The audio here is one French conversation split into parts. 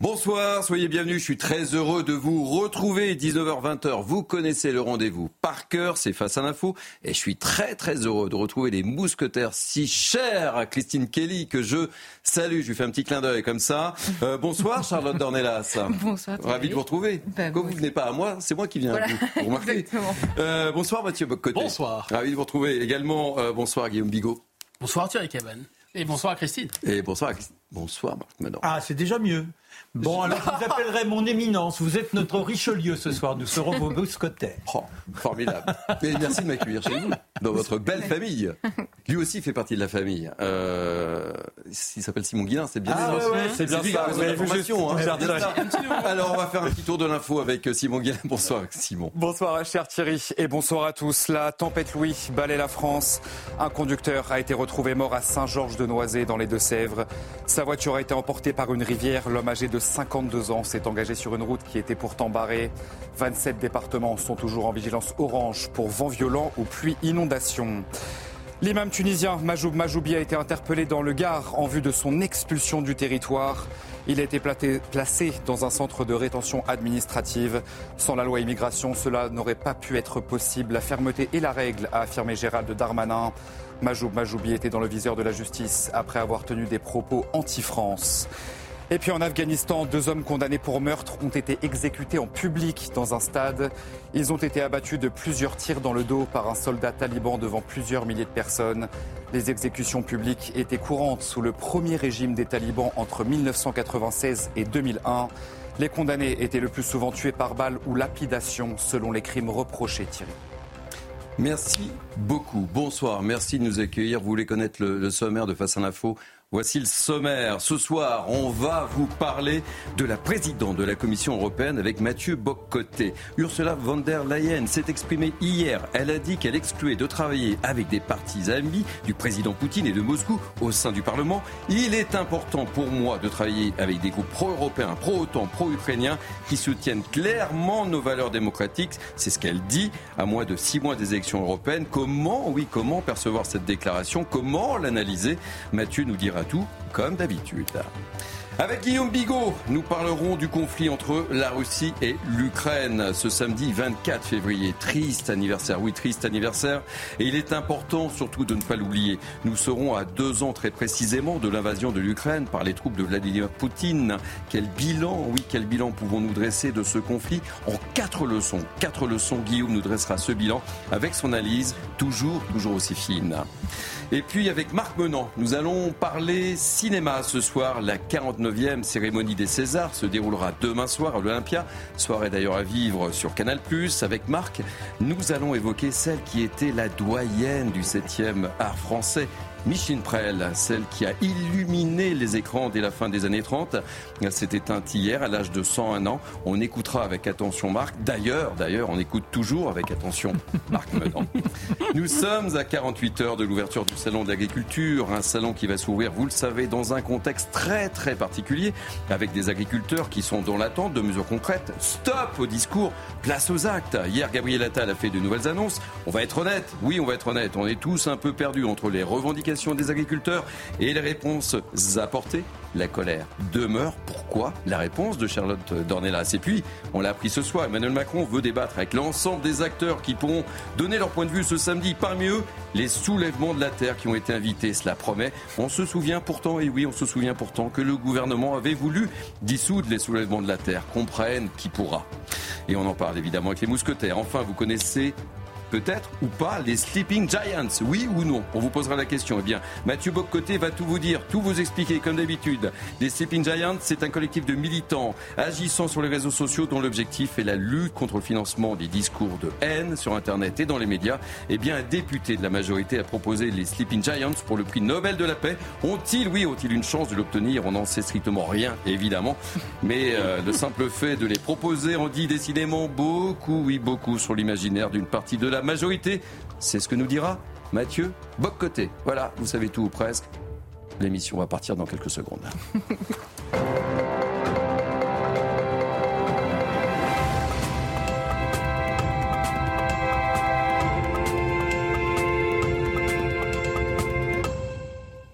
Bonsoir, soyez bienvenus. Je suis très heureux de vous retrouver. 19h-20h, vous connaissez le rendez-vous par cœur, c'est face à l'info. Et je suis très très heureux de retrouver les mousquetaires si chers à Christine Kelly que je salue. Je lui fais un petit clin d'œil comme ça. Euh, bonsoir Charlotte Dornelas. bonsoir. Ravi de vous retrouver. Ben, Comme vous venez pas à moi, c'est moi qui viens Voilà. à vous. Vous remarquez Exactement. Euh, bonsoir Mathieu Boccoté. Bonsoir. Ravi de vous retrouver également. euh, bonsoir Guillaume Bigot. Bonsoir Thierry Caban. Et bonsoir Christine. Et bonsoir Christine. Bonsoir Marc Manon. Ah, c'est déjà mieux. Bon, alors je vous appellerai mon éminence. Vous êtes notre Richelieu ce soir. Nous serons vos mousquetaires. Oh, formidable. Et merci de m'accueillir chez vous, dans votre belle famille. Lui aussi fait partie de la famille. Euh, il s'appelle Simon Guillain, c'est bien Ah, ça. ouais, ouais, c'est bien lui qui ça, ouais, d'informations, hein. bien ça. Alors, on va faire un petit tour de l'info avec Simon Guillain. Bonsoir, Simon. Bonsoir cher Thierry et bonsoir à tous. La tempête Louis balaie la France. Un conducteur a été retrouvé mort à Saint-Georges-de-Noisé dans les Deux-Sèvres. Sa voiture a été emportée par une rivière. L'homme âgé de 52 ans s'est engagé sur une route qui était pourtant barrée. 27 départements sont toujours en vigilance orange pour vent violent ou pluie inondation. L'imam tunisien Majoub Majoubi a été interpellé dans le Gard en vue de son expulsion du territoire. Il a été placé dans un centre de rétention administrative. Sans la loi immigration, cela n'aurait pas pu être possible. La fermeté est la règle, a affirmé Gérald Darmanin. Majoub Majoubi était dans le viseur de la justice après avoir tenu des propos anti-France. Et puis en Afghanistan, deux hommes condamnés pour meurtre ont été exécutés en public dans un stade. Ils ont été abattus de plusieurs tirs dans le dos par un soldat taliban devant plusieurs milliers de personnes. Les exécutions publiques étaient courantes sous le premier régime des talibans entre 1996 et 2001. Les condamnés étaient le plus souvent tués par balle ou lapidation selon les crimes reprochés, Thierry. Merci beaucoup. Bonsoir. Merci de nous accueillir. Vous voulez connaître le, sommaire de Face à l'info Voici le sommaire. Ce soir, on va vous parler de la présidente de la Commission européenne avec Mathieu Boccoté. Ursula von der Leyen s'est exprimée hier. Elle a dit qu'elle excluait de travailler avec des partis amis du président Poutine et de Moscou au sein du Parlement. Il est important pour moi de travailler avec des groupes pro-européens, pro-OTAN, pro-ukrainiens qui soutiennent clairement nos valeurs démocratiques. C'est ce qu'elle dit à moins de six mois des élections européennes. Comment, oui, comment percevoir cette déclaration? Comment l'analyser? Mathieu nous dira tout, comme d'habitude. Avec Guillaume Bigot, nous parlerons du conflit entre la Russie et l'Ukraine ce samedi 24 février. Triste anniversaire, oui, triste anniversaire. Et il est important surtout de ne pas l'oublier. Nous serons à deux ans très précisément de l'invasion de l'Ukraine par les troupes de Vladimir Poutine. Quel bilan, oui, quel bilan pouvons-nous dresser de ce conflit en quatre leçons Quatre leçons, Guillaume nous dressera ce bilan avec son analyse toujours, toujours aussi fine. Et puis avec Marc Menant, nous allons parler cinéma ce soir. La 49e cérémonie des Césars se déroulera demain soir à l'Olympia. Soirée d'ailleurs à vivre sur Canal+. Avec Marc, nous allons évoquer celle qui était la doyenne du 7e art français. Micheline Prel, celle qui a illuminé les écrans dès la fin des années 30, s'est éteinte hier à l'âge de 101 ans. On écoutera avec attention Marc. D'ailleurs, d'ailleurs, on écoute toujours avec attention Marc Menant. Nous sommes à 48 heures de l'ouverture du salon de l'agriculture, un salon qui va s'ouvrir, vous le savez, dans un contexte très très particulier, avec des agriculteurs qui sont dans l'attente de mesures concrètes. Stop au discours, place aux actes. Hier, Gabriel Attal a fait de nouvelles annonces. On va être honnête, oui, on va être honnête. On est tous un peu perdus entre les revendications des agriculteurs et les réponses apportées. La colère demeure. Pourquoi La réponse de Charlotte Dornelas? Et puis, on l'a appris ce soir, Emmanuel Macron veut débattre avec l'ensemble des acteurs qui pourront donner leur point de vue ce samedi. Parmi eux, les soulèvements de la terre qui ont été invités. Cela promet. On se souvient pourtant, et oui, on se souvient pourtant que le gouvernement avait voulu dissoudre les soulèvements de la terre. Comprenne qui pourra. Et on en parle évidemment avec les mousquetaires. Enfin, vous connaissez peut-être ou pas les Sleeping Giants Oui ou non On vous posera la question. Eh bien, Mathieu Boccoté va tout vous dire, tout vous expliquer comme d'habitude. Les Sleeping Giants, c'est un collectif de militants agissant sur les réseaux sociaux dont l'objectif est la lutte contre le financement des discours de haine sur Internet et dans les médias. Eh bien, un député de la majorité a proposé les Sleeping Giants pour le prix Nobel de la paix. Ont-ils, oui, ont-ils une chance de l'obtenir On n'en sait strictement rien, évidemment. Mais euh, le simple fait de les proposer en dit décidément beaucoup, oui, beaucoup sur l'imaginaire d'une partie de la majorité. C'est ce que nous dira Mathieu Boccoté. Voilà, vous savez tout ou presque. L'émission va partir dans quelques secondes.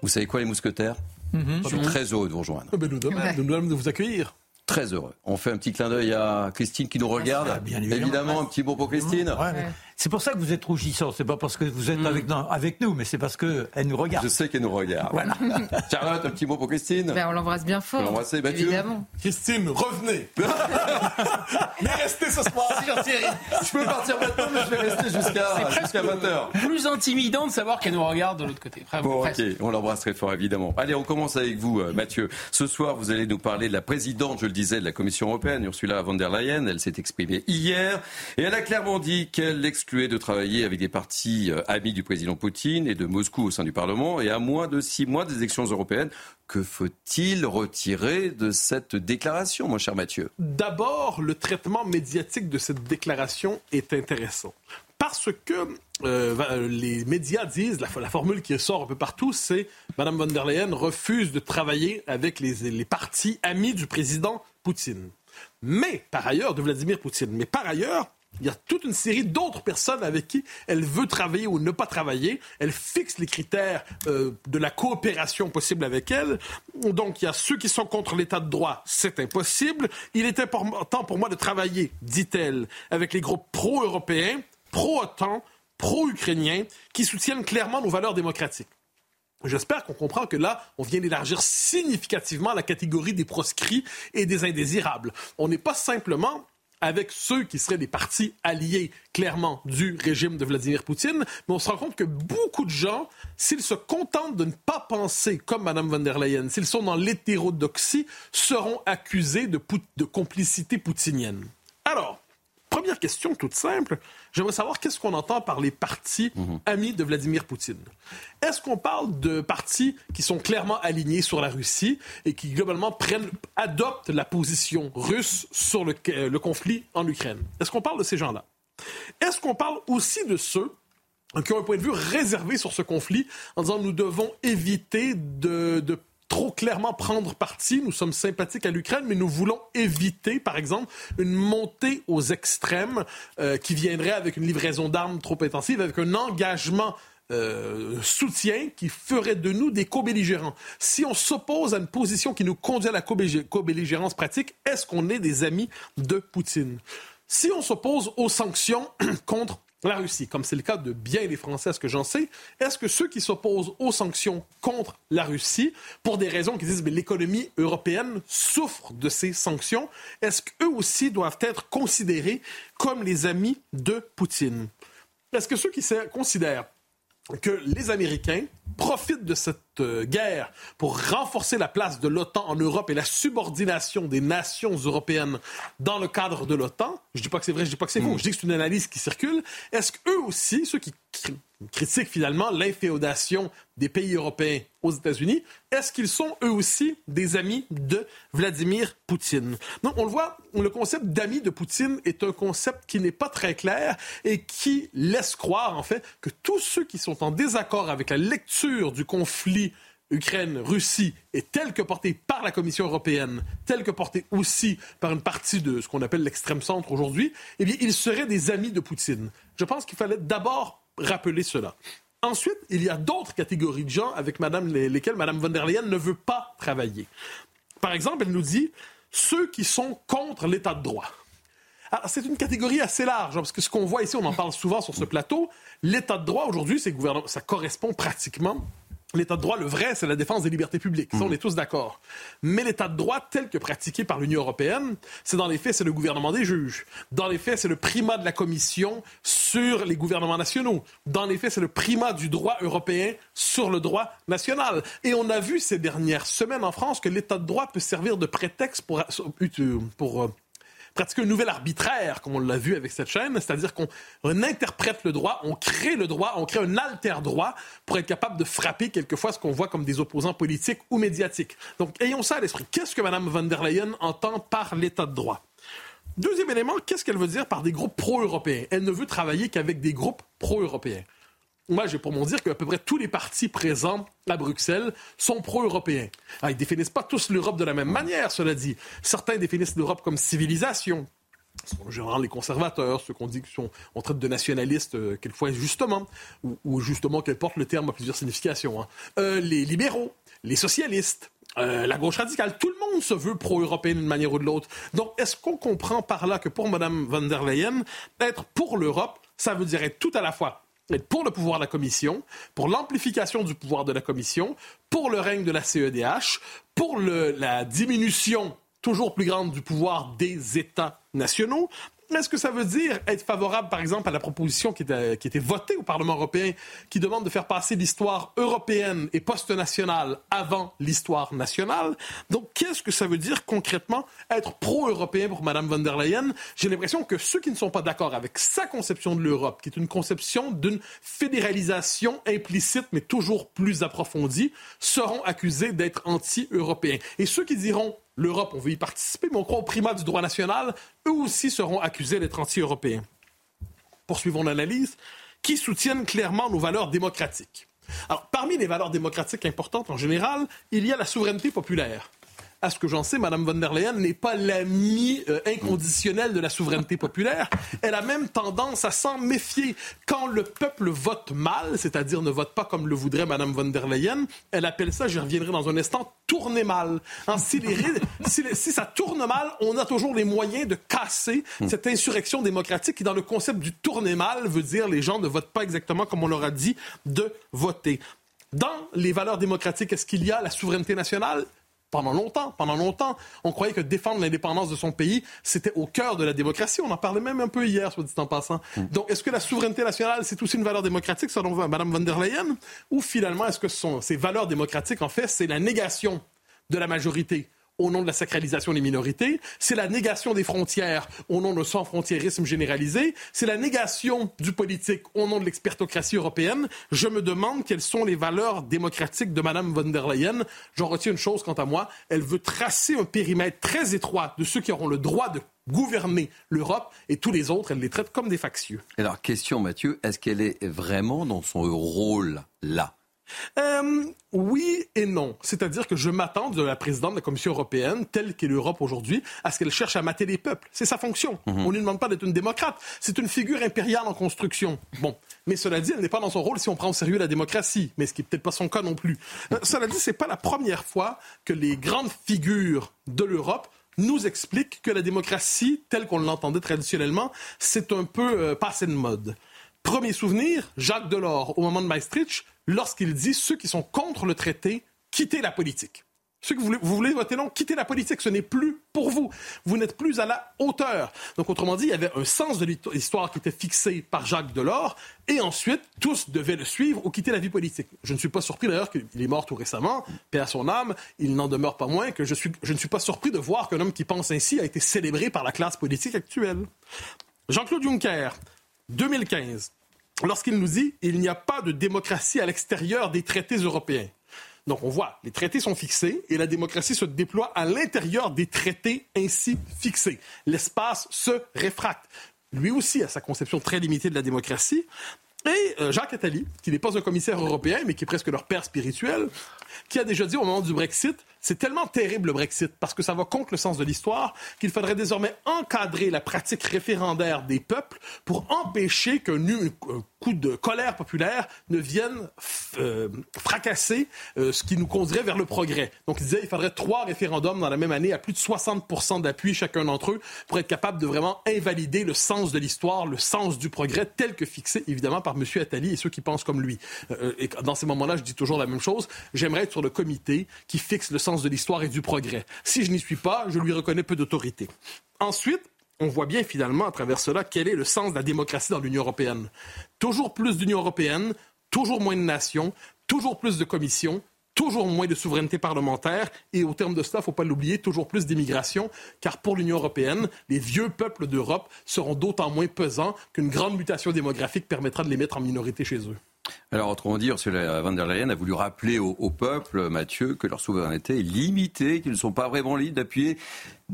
Vous savez quoi, les mousquetaires? Je suis très heureux de vous rejoindre. Eh ben, nous nous de vous accueillir. Très heureux. On fait un petit clin d'œil à Christine qui nous regarde. Ah, bien évidemment. un petit mot pour Christine. Ouais, C'est pour ça que vous êtes rougissant. C'est pas parce que vous êtes avec, non, avec nous, mais c'est parce qu'elle nous regarde. Je sais qu'elle nous regarde. Voilà. Charlotte, un petit mot pour Christine? Ben, on l'embrasse bien fort. On l'embrasse, Mathieu? Évidemment. Christine, revenez. Mais restez ce soir. Je peux partir maintenant, mais je vais rester jusqu'à jusqu'à 20h. Plus intimidant de savoir qu'elle nous regarde de l'autre côté. Bon, presque. ok, on l'embrasse très fort, évidemment. Allez, on commence avec vous, euh, Mathieu. Ce soir, vous allez nous parler de la présidente, je le disais, de la Commission européenne, Ursula von der Leyen. Elle s'est exprimée hier et elle a clairement dit qu'elle excluait de travailler avec des partis euh, amis du président Poutine et de Moscou au sein du Parlement. Et à moins de six mois des élections européennes, que faut-il retirer de cette déclaration, mon cher Mathieu? D'abord, le traitement médiatique de cette déclaration est intéressant. Parce que euh, va- les médias disent, la, la formule qui sort un peu partout, c'est Mme von der Leyen refuse de travailler avec les, les partis amis du président Poutine. Mais, par ailleurs, de Vladimir Poutine. Mais par ailleurs, il y a toute une série d'autres personnes avec qui elle veut travailler ou ne pas travailler. Elle fixe les critères euh, de la coopération possible avec elle. Donc, il y a ceux qui sont contre l'état de droit, c'est impossible. Il est important pour moi de travailler, dit-elle, avec les groupes pro-européens, pro-OTAN, pro-ukrainiens, qui soutiennent clairement nos valeurs démocratiques. J'espère qu'on comprend que là, on vient d'élargir significativement la catégorie des proscrits et des indésirables. On n'est pas simplement avec ceux qui seraient des partis alliés clairement du régime de Vladimir Poutine, mais on se rend compte que beaucoup de gens, s'ils se contentent de ne pas penser comme Mme von der Leyen, s'ils sont dans l'hétérodoxie, seront accusés de, de complicité poutinienne. Première question toute simple, j'aimerais savoir qu'est-ce qu'on entend par les partis amis de Vladimir Poutine. Est-ce qu'on parle de partis qui sont clairement alignés sur la Russie et qui globalement prennent, adoptent la position russe sur le, euh, le conflit en Ukraine? Est-ce qu'on parle de ces gens-là? Est-ce qu'on parle aussi de ceux qui ont un point de vue réservé sur ce conflit en disant nous devons éviter de, de trop clairement prendre parti. Nous sommes sympathiques à l'Ukraine, mais nous voulons éviter, par exemple, une montée aux extrêmes euh, qui viendrait avec une livraison d'armes trop intensive, avec un engagement euh, soutien qui ferait de nous des co-belligérants. Si on s'oppose à une position qui nous conduit à la co-belligé- co-belligérance pratique, est-ce qu'on est des amis de Poutine? Si on s'oppose aux sanctions contre la Russie, comme c'est le cas de bien des Français, ce que j'en sais, est-ce que ceux qui s'opposent aux sanctions contre la Russie, pour des raisons qui disent que l'économie européenne souffre de ces sanctions, est-ce qu'eux aussi doivent être considérés comme les amis de Poutine? Est-ce que ceux qui considèrent que les Américains profitent de cette guerre pour renforcer la place de l'OTAN en Europe et la subordination des nations européennes dans le cadre de l'OTAN. Je dis pas que c'est vrai, je dis pas que c'est faux, je dis que c'est une analyse qui circule. Est-ce qu'eux aussi, ceux qui cri- critiquent finalement l'inféodation des pays européens aux États-Unis, est-ce qu'ils sont eux aussi des amis de Vladimir Poutine? Donc on le voit, le concept d'ami de Poutine est un concept qui n'est pas très clair et qui laisse croire en fait que tous ceux qui sont en désaccord avec la lecture du conflit Ukraine-Russie est tel que porté par la Commission européenne, tel que porté aussi par une partie de ce qu'on appelle l'extrême centre aujourd'hui, eh bien, ils seraient des amis de Poutine. Je pense qu'il fallait d'abord rappeler cela. Ensuite, il y a d'autres catégories de gens avec madame, les- lesquelles Mme von der Leyen ne veut pas travailler. Par exemple, elle nous dit ceux qui sont contre l'état de droit. C'est une catégorie assez large, hein, parce que ce qu'on voit ici, on en parle souvent sur ce plateau. L'état de droit aujourd'hui, ça correspond pratiquement L'état de droit, le vrai, c'est la défense des libertés publiques. Ça, on est tous d'accord. Mais l'état de droit, tel que pratiqué par l'Union européenne, c'est dans les faits, c'est le gouvernement des juges. Dans les faits, c'est le primat de la Commission sur les gouvernements nationaux. Dans les faits, c'est le primat du droit européen sur le droit national. Et on a vu ces dernières semaines en France que l'état de droit peut servir de prétexte pour, pour, euh, pratiquer un nouvel arbitraire, comme on l'a vu avec cette chaîne, c'est-à-dire qu'on interprète le droit, on crée le droit, on crée un alter droit pour être capable de frapper quelquefois ce qu'on voit comme des opposants politiques ou médiatiques. Donc, ayons ça à l'esprit. Qu'est-ce que Mme von der Leyen entend par l'état de droit? Deuxième élément, qu'est-ce qu'elle veut dire par des groupes pro-européens? Elle ne veut travailler qu'avec des groupes pro-européens moi, j'ai pour mon dire qu'à peu près tous les partis présents à Bruxelles sont pro-européens. Ah, ils définissent pas tous l'Europe de la même manière, cela dit. Certains définissent l'Europe comme civilisation. Ce sont généralement les conservateurs, ceux qu'on dit qu'on traite de nationalistes, euh, quelquefois justement, ou, justement qu'elle porte le terme à plusieurs significations. Hein. Euh, les libéraux, les socialistes, euh, la gauche radicale, tout le monde se veut pro-européen d'une manière ou de l'autre. Donc, est-ce qu'on comprend par là que pour Mme von der Leyen, être pour l'Europe, ça veut dire être tout à la fois pour le pouvoir de la Commission, pour l'amplification du pouvoir de la Commission, pour le règne de la CEDH, pour la diminution toujours plus grande du pouvoir des États nationaux, est-ce que ça veut dire être favorable, par exemple, à la proposition qui était, qui était votée au Parlement européen, qui demande de faire passer l'histoire européenne et post-nationale avant l'histoire nationale? Donc, qu'est-ce que ça veut dire concrètement être pro-européen pour Mme von der Leyen? J'ai l'impression que ceux qui ne sont pas d'accord avec sa conception de l'Europe, qui est une conception d'une fédéralisation implicite mais toujours plus approfondie, seront accusés d'être anti-européens. Et ceux qui diront l'Europe, on veut y participer, mais on croit au primat du droit national, eux aussi seront accusés d'être anti-européens. Poursuivons l'analyse, qui soutiennent clairement nos valeurs démocratiques? Parmi les valeurs démocratiques importantes en général, il y a la souveraineté populaire à ce que j'en sais, Mme von der Leyen n'est pas l'amie euh, inconditionnelle de la souveraineté populaire. Elle a même tendance à s'en méfier. Quand le peuple vote mal, c'est-à-dire ne vote pas comme le voudrait Mme von der Leyen, elle appelle ça, j'y reviendrai dans un instant, tourner mal. Hein, si, si, ça tourne mal, on a toujours les moyens de casser cette insurrection démocratique qui, dans le concept du tourner mal, veut dire les gens ne votent pas exactement comme on leur a dit de voter. Dans les valeurs démocratiques, est-ce qu'il y a la souveraineté nationale? Pendant longtemps. Pendant longtemps, on croyait que défendre l'indépendance de son pays, c'était au cœur de la démocratie. On en parlait même un peu hier, soit dit en passant. Mm. Donc, est-ce que la souveraineté nationale, c'est aussi une valeur démocratique, selon Mme von der Leyen? Ou finalement, est-ce que ces valeurs démocratiques, en fait, c'est la négation de la majorité? Au nom de la sacralisation des minorités, c'est la négation des frontières au nom de sans-frontiérisme généralisé, c'est la négation du politique au nom de l'expertocratie européenne. Je me demande quelles sont les valeurs démocratiques de Mme von der Leyen. J'en retiens une chose quant à moi, elle veut tracer un périmètre très étroit de ceux qui auront le droit de gouverner l'Europe et tous les autres, elle les traite comme des factieux. Alors, question Mathieu, est-ce qu'elle est vraiment dans son rôle là euh, oui et non. C'est-à-dire que je m'attends de la présidente de la Commission européenne, telle qu'est l'Europe aujourd'hui, à ce qu'elle cherche à mater les peuples. C'est sa fonction. Mhm. On ne lui demande pas d'être une démocrate. C'est une figure impériale en construction. Bon. Mais cela dit, elle n'est pas dans son rôle si on prend au sérieux la démocratie. Mais ce qui n'est peut-être pas son cas non plus. Euh, cela dit, c'est pas la première fois que les grandes figures de l'Europe nous expliquent que la démocratie, telle qu'on l'entendait traditionnellement, c'est un peu euh, passé de mode. Premier souvenir, Jacques Delors, au moment de Maastricht, lorsqu'il dit ceux qui sont contre le traité, quittez la politique. Ceux que vous voulez, voter non, quittez la politique, ce n'est plus pour vous. Vous n'êtes plus à la hauteur. Donc, autrement dit, il y avait un sens de l'histoire qui était fixé par Jacques Delors, et ensuite, tous devaient le suivre ou quitter la vie politique. Je ne suis pas surpris d'ailleurs qu'il est mort tout récemment, paix à son âme, il n'en demeure pas moins que je, suis, je ne suis pas surpris de voir qu'un homme qui pense ainsi a été célébré par la classe politique actuelle. Jean-Claude Juncker, 2015 lorsqu'il nous dit il n'y a pas de démocratie à l'extérieur des traités européens. Donc on voit, les traités sont fixés et la démocratie se déploie à l'intérieur des traités ainsi fixés. L'espace se réfracte. Lui aussi a sa conception très limitée de la démocratie. Et euh, Jacques Attali, qui n'est pas un commissaire européen, mais qui est presque leur père spirituel, qui a déjà dit au moment du Brexit, C'est tellement terrible le Brexit parce que ça va contre le sens de l'histoire qu'il faudrait désormais encadrer la pratique référendaire des peuples pour empêcher qu'un coup de colère populaire ne vienne euh, fracasser euh, ce qui nous conduirait vers le progrès. Donc il disait qu'il faudrait trois référendums dans la même année à plus de 60 d'appui chacun d'entre eux pour être capable de vraiment invalider le sens de l'histoire, le sens du progrès tel que fixé évidemment par M. Attali et ceux qui pensent comme lui. Euh, et dans ces moments-là, je dis toujours la même chose. J'aimerais être sur le comité qui fixe le sens de l'histoire et du progrès. Si je n'y suis pas, je lui reconnais peu d'autorité. Ensuite, on voit bien finalement à travers cela quel est le sens de la démocratie dans l'Union européenne. Toujours plus d'Union européenne, toujours moins de nations, toujours plus de commissions, toujours moins de souveraineté parlementaire et au terme de cela, il ne faut pas l'oublier, toujours plus d'immigration, car pour l'Union européenne, les vieux peuples d'Europe seront d'autant moins pesants qu'une grande mutation démographique permettra de les mettre en minorité chez eux. Alors, autrement dit, Ursula von der Leyen a voulu rappeler au, au, peuple, Mathieu, que leur souveraineté est limitée, qu'ils ne sont pas vraiment libres d'appuyer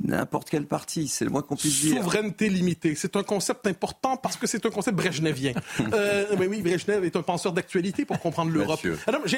n'importe quel parti, c'est le moins qu'on puisse dire. Souveraineté limitée, c'est un concept important parce que c'est un concept brejnevien. euh, mais oui, Brejnev est un penseur d'actualité pour comprendre l'Europe.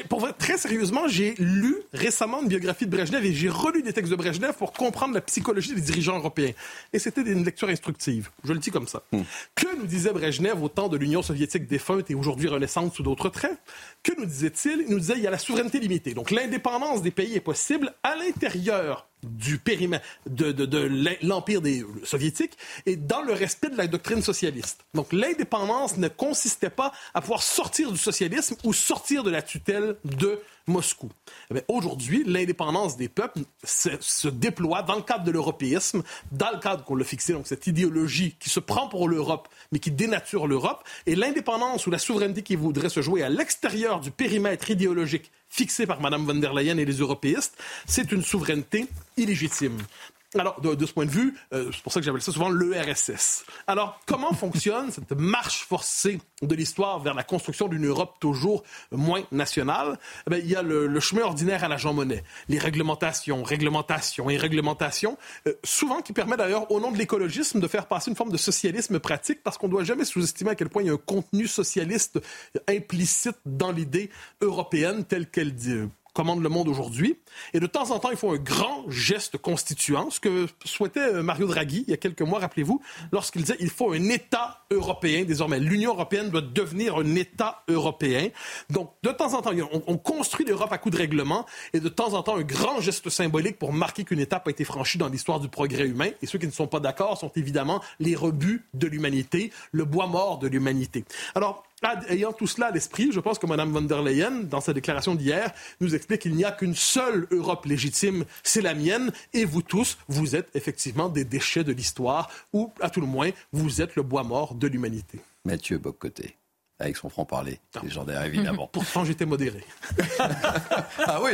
Pour vrai, très sérieusement, j'ai lu récemment une biographie de Brejnev et j'ai relu des textes de Brejnev pour comprendre la psychologie des dirigeants européens. Et c'était une lecture instructive. Je le dis comme ça. Hmm. Que nous disait Brejnev au temps de l'Union soviétique défunte et aujourd'hui renaissante sous d'autres traits? Que nous disait-il? Il nous disait il y a la souveraineté limitée. Donc l'indépendance des pays est possible à l'intérieur du périmètre de, de, l'empire des soviétiques et dans le respect de la doctrine socialiste. Donc l'indépendance ne consistait pas à pouvoir sortir du socialisme ou sortir de la tutelle de Moscou. Eh aujourd'hui, l'indépendance des peuples se, se, déploie dans le cadre de l'européisme, dans le cadre qu'on l'a fixé, donc cette idéologie qui se prend pour l'Europe, mais qui dénature l'Europe, et l'indépendance ou la souveraineté qui voudrait se jouer à l'extérieur du périmètre idéologique fixé par Mme von der Leyen et les européistes, c'est une souveraineté illégitime. Alors, de, ce point de vue, euh, c'est pour ça que j'appelle ça souvent l'ERSS. Alors, comment fonctionne cette marche forcée de l'histoire vers la construction d'une Europe toujours moins nationale? Eh il y a le, chemin ordinaire à la Jean Monnet. Les réglementations, réglementations et réglementations, euh, souvent qui permet d'ailleurs, au nom de l'écologisme, de faire passer une forme de socialisme pratique, parce qu'on ne doit jamais sous-estimer à quel point il y a un contenu socialiste implicite dans l'idée européenne telle qu'elle dit commande le monde aujourd'hui. Et de temps en temps, il faut un grand geste constituant, ce que souhaitait euh, Mario Draghi il y a quelques mois, rappelez-vous, lorsqu'il disait il faut un État européen. Désormais, l'Union européenne doit devenir un État européen. Donc, de temps en temps, on, construit l'Europe à coup de règlement et de temps en temps, un grand geste symbolique pour marquer qu'une étape a été franchie dans l'histoire du progrès humain. Et ceux qui ne sont pas d'accord sont évidemment les rebuts de l'humanité, le bois mort de l'humanité. Alors, ayant tout cela à l'esprit, je pense que Mme von der Leyen, dans sa déclaration d'hier, nous explique qu'il n'y a qu'une seule Europe légitime, c'est la mienne, et vous tous, vous êtes effectivement des déchets de l'histoire, ou à tout le moins, vous êtes le bois mort de l'humanité. Mathieu Boccoté avec son franc-parler légendaire, évidemment. Pourtant, j'étais modéré. ah oui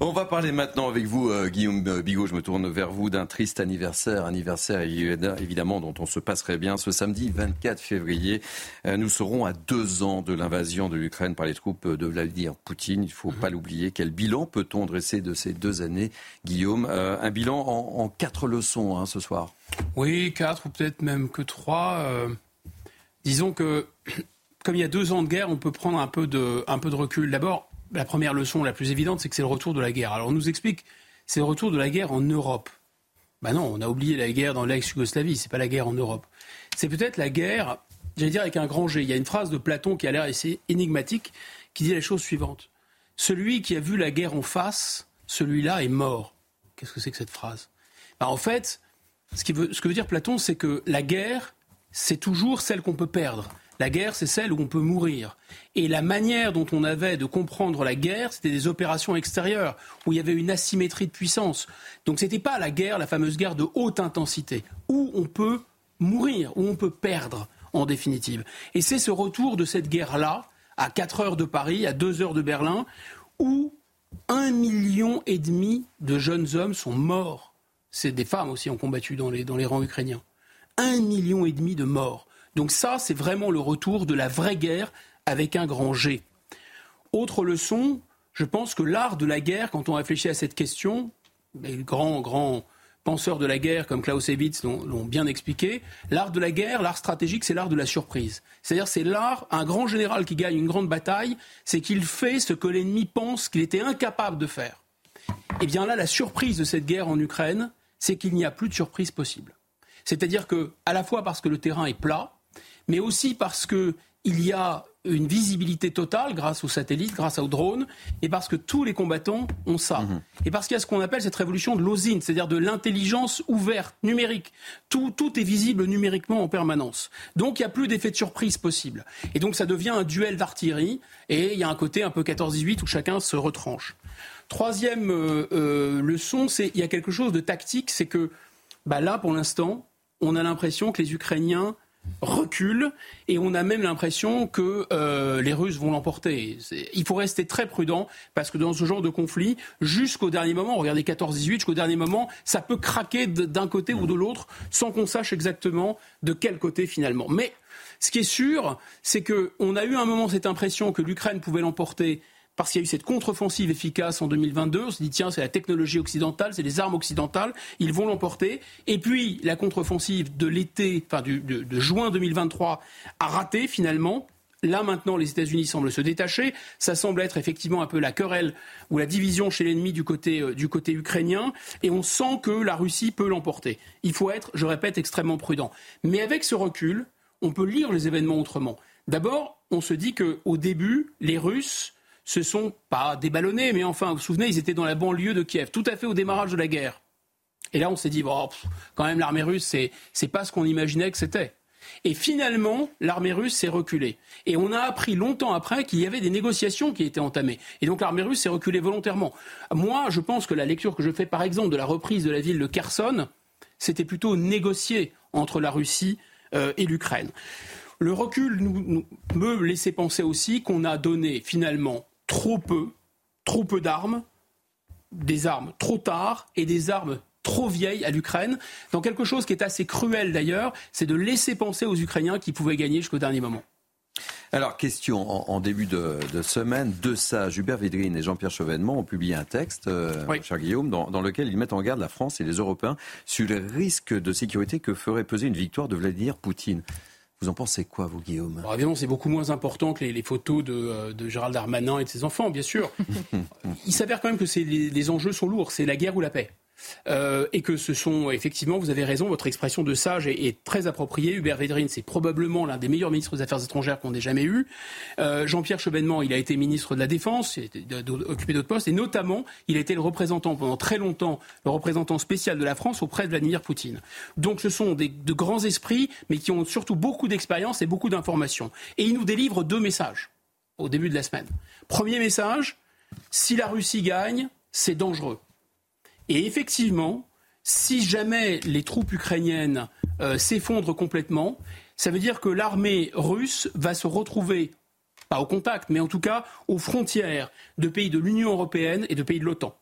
On va parler maintenant avec vous, euh, Guillaume Bigot. Je me tourne vers vous d'un triste anniversaire. Anniversaire, évidemment, dont on se passerait bien. Ce samedi 24 février, euh, nous serons à deux ans de l'invasion de l'Ukraine par les troupes de Vladimir Poutine. Il ne faut mhm. pas l'oublier. Quel bilan peut-on dresser de ces deux années, Guillaume? Euh, Un bilan en, quatre leçons hein, ce soir. Oui, quatre ou peut-être même que trois. disons que comme il y a deux ans de guerre, on peut prendre un peu de, recul. D'abord, la première leçon la plus évidente, c'est que c'est le retour de la guerre. Alors on nous explique, c'est le retour de la guerre en Europe. Ben non, on a oublié la guerre dans l'ex-Yougoslavie, c'est pas la guerre en Europe. C'est peut-être la guerre, j'allais dire avec un grand G. Il y a une phrase de Platon qui a l'air assez énigmatique, qui dit la chose suivante. Celui qui a vu la guerre en face, celui-là est mort. Qu'est-ce que c'est que cette phrase? Ben, En fait, ce que veut dire Platon, c'est que la guerre, c'est toujours celle qu'on peut perdre. La guerre, c'est celle où on peut mourir. Et la manière dont on avait de comprendre la guerre, c'était des opérations extérieures, où il y avait une asymétrie de puissance. Donc ce n'était pas la guerre, la fameuse guerre de haute intensité, où on peut mourir, où on peut perdre, en définitive. Et c'est ce retour de cette guerre-là, à 4 heures de Paris, à 2 heures de Berlin, où un million et demi de jeunes hommes sont morts. C'est des femmes aussi ont combattu dans les, dans les rangs ukrainiens. Un million et demi de morts. Donc ça, c'est vraiment le retour de la vraie guerre avec un grand G. Autre leçon, je pense que l'art de la guerre, quand on réfléchit à cette question, les grands, grands penseurs de la guerre comme Clausewitz l'ont bien expliqué, l'art de la guerre, l'art stratégique, c'est l'art de la surprise. C'est-à-dire c'est l'art, un grand général qui gagne une grande bataille, c'est qu'il fait ce que l'ennemi pense qu'il était incapable de faire. Eh bien là, la surprise de cette guerre en Ukraine, c'est qu'il n'y a plus de surprise possible. C'est-à-dire que, à la fois parce que le terrain est plat, mais aussi parce qu'il y a une visibilité totale grâce aux satellites, grâce aux drones, et parce que tous les combattants ont ça. Mhm. Et parce qu'il y a ce qu'on appelle cette révolution de l'osine, c'est-à-dire de l'intelligence ouverte, numérique. Tout, tout est visible numériquement en permanence. Donc il n'y a plus d'effet de surprise possible. Et donc ça devient un duel d'artillerie, et il y a un côté un peu 14-18 où chacun se retranche. Troisième euh, euh, leçon, c'est il y a quelque chose de tactique, c'est que bah là, pour l'instant, on a l'impression que les Ukrainiens reculent et on a même l'impression que euh, les Russes vont l'emporter. Il faut rester très prudent parce que dans ce genre de conflit, jusqu'au dernier moment, regardez 14-18, jusqu'au dernier moment, ça peut craquer d'un côté ou de l'autre sans qu'on sache exactement de quel côté finalement. Mais ce qui est sûr, c'est qu'on a eu un moment cette impression que l'Ukraine pouvait l'emporter parce qu'il y a eu cette contre-offensive efficace en 2022. On s'est dit, tiens, c'est la technologie occidentale, c'est les armes occidentales, ils vont l'emporter. Et puis, la contre-offensive de l'été, enfin, de, de juin 2023 a raté finalement. Là maintenant, les États-Unis semblent se détacher. Ça semble être effectivement un peu la querelle ou la division chez l'ennemi du côté, euh, du côté ukrainien. Et on sent que la Russie peut l'emporter. Il faut être, je répète, extrêmement prudent. Mais avec ce recul, on peut lire les événements autrement. D'abord, on se dit qu'au début, les Russes se sont pas déballonnés, mais enfin, vous vous souvenez, ils étaient dans la banlieue de Kiev, tout à fait au démarrage de la guerre. Et là, on s'est dit, bon, quand même, l'armée russe, c'est, c'est pas ce qu'on imaginait que c'était. Et finalement, l'armée russe s'est reculée. Et on a appris longtemps après qu'il y avait des négociations qui étaient entamées. Et donc l'armée russe s'est reculée volontairement. Moi, je pense que la lecture que je fais, par exemple, de la reprise de la ville de Kherson, c'était plutôt négocié entre la Russie euh, et l'Ukraine. Le recul nous, nous, me laissait penser aussi qu'on a donné finalement trop peu, trop peu d'armes, des armes trop tard et des armes trop vieilles à l'Ukraine, dans quelque chose qui est assez cruel d'ailleurs, c'est de laisser penser aux Ukrainiens qu'ils pouvaient gagner jusqu'au dernier moment. Alors, question en, début de, semaine, deux sages, Hubert Védrine et Jean-Pierre Chevènement, ont publié un texte, euh, cher Guillaume, dans, dans, lequel ils mettent en garde la France et les Européens sur les risques de sécurité que ferait peser une victoire de Vladimir Poutine. Vous en pensez quoi, vous, Guillaume? Alors, Évidemment, c'est beaucoup moins important que les, photos euh, de, Gérald Darmanin et de ses enfants, bien sûr. Il s'avère quand même que les enjeux sont lourds. C'est la guerre ou la paix. Euh, et que ce sont effectivement, vous avez raison, votre expression de sage est, très appropriée. Hubert Védrine, c'est probablement l'un des meilleurs ministres des Affaires étrangères qu'on ait jamais eu. Euh, Jean-Pierre Chevènement, il a été ministre de la Défense, il a occupé d'autres postes, et notamment, il a été le représentant pendant très longtemps, le représentant spécial de la France auprès de Vladimir Poutine. Donc ce sont de grands esprits, mais qui ont surtout beaucoup d'expérience et beaucoup d'informations. Et ils nous délivrent deux messages au début de la semaine. Premier message, si la Russie gagne, c'est dangereux. Et effectivement, si jamais les troupes ukrainiennes euh, s'effondrent complètement, ça veut dire que l'armée russe va se retrouver, pas au contact, mais en tout cas aux frontières de pays de l'Union européenne et de pays de l'OTAN,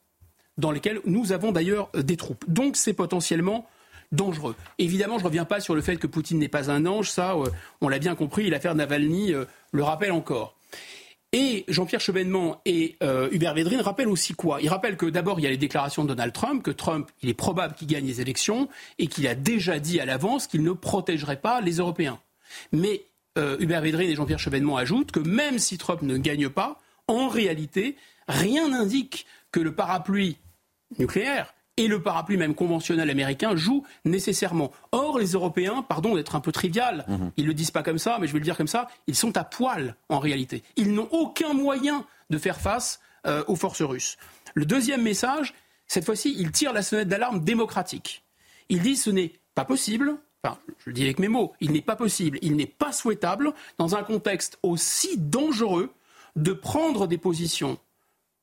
dans lesquels nous avons d'ailleurs euh, des troupes. Donc c'est potentiellement dangereux. Évidemment, je ne reviens pas sur le fait que Poutine n'est pas un ange, ça, euh, on l'a bien compris, l'affaire Navalny le rappelle encore. Et Jean-Pierre Chevènement et euh, Hubert Védrine rappellent aussi quoi? Ils rappellent que d'abord, il y a les déclarations de Donald Trump, que Trump, il est probable qu'il gagne les élections, et qu'il a déjà dit à l'avance qu'il ne protégerait pas les Européens. Mais euh, Hubert Védrine et Jean-Pierre Chevènement ajoutent que même si Trump ne gagne pas, en réalité, rien n'indique que le parapluie nucléaire et le parapluie même conventionnel américain joue nécessairement. Or, les Européens, pardon d'être un peu trivial, mhm. ils ne le disent pas comme ça, mais je vais le dire comme ça, ils sont à poil en réalité. Ils n'ont aucun moyen de faire face euh, aux forces russes. Le deuxième message, cette fois-ci, ils tirent la sonnette d'alarme démocratique. Ils disent ce n'est pas possible, enfin, je le dis avec mes mots, il n'est pas possible, il n'est pas souhaitable, dans un contexte aussi dangereux, de prendre des positions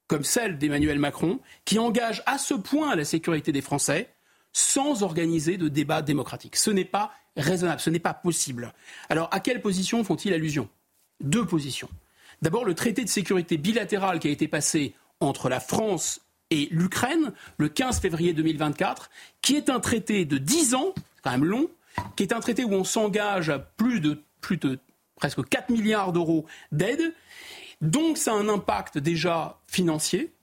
comme celle d'Emmanuel Macron, qui engage à ce point la sécurité des Français sans organiser de débat démocratique. Ce n'est pas raisonnable, ce n'est pas possible. Alors, à quelle position font-ils allusion? Deux positions. D'abord, le traité de sécurité bilatéral qui a été passé entre la France et l'Ukraine le 15 février 2024, qui est un traité de 10 ans, quand même long, qui est un traité où on s'engage à plus de, plus de presque 4 milliards d'euros d'aide donc ça a un impact déjà financier.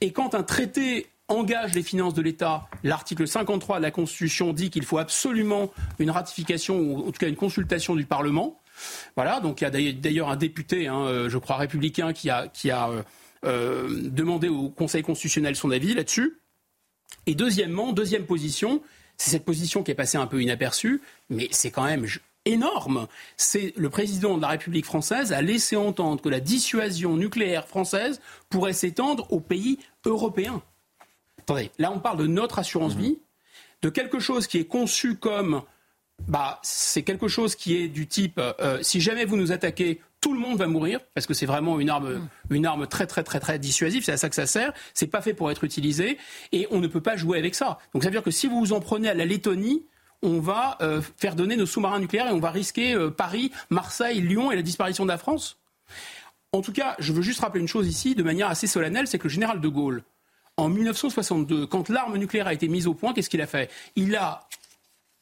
Et quand un traité engage les finances de l'État, l'article 53 de la Constitution dit qu'il faut absolument une ratification ou en tout cas une consultation du Parlement. Voilà, donc il y a d'ailleurs un député, hein, euh, je crois républicain, qui a, a euh, demander au Conseil constitutionnel son avis là-dessus. Et deuxièmement, deuxième position, c'est cette position qui est passée un peu inaperçue, mais c'est quand même énorme. C'est le président de la République française a laissé entendre que la dissuasion nucléaire française pourrait s'étendre aux pays européens. Attendez, là on parle de notre assurance vie, de quelque chose qui est conçu comme bah, c'est quelque chose qui est du type euh, si jamais vous nous attaquez, tout le monde va mourir parce que c'est vraiment une arme, mm. une arme très très très très dissuasive. C'est à ça que ça sert. C'est pas fait pour être utilisé et on ne peut pas jouer avec ça. Donc ça veut dire que si vous vous en prenez à la Lettonie, on va euh, faire donner nos sous-marins nucléaires et on va risquer euh, Paris, Marseille, Lyon et la disparition de la France. En tout cas, je veux juste rappeler une chose ici, de manière assez solennelle, c'est que le général de Gaulle, en 1962, quand l'arme nucléaire a été mise au point, qu'est-ce qu'il a fait? Il a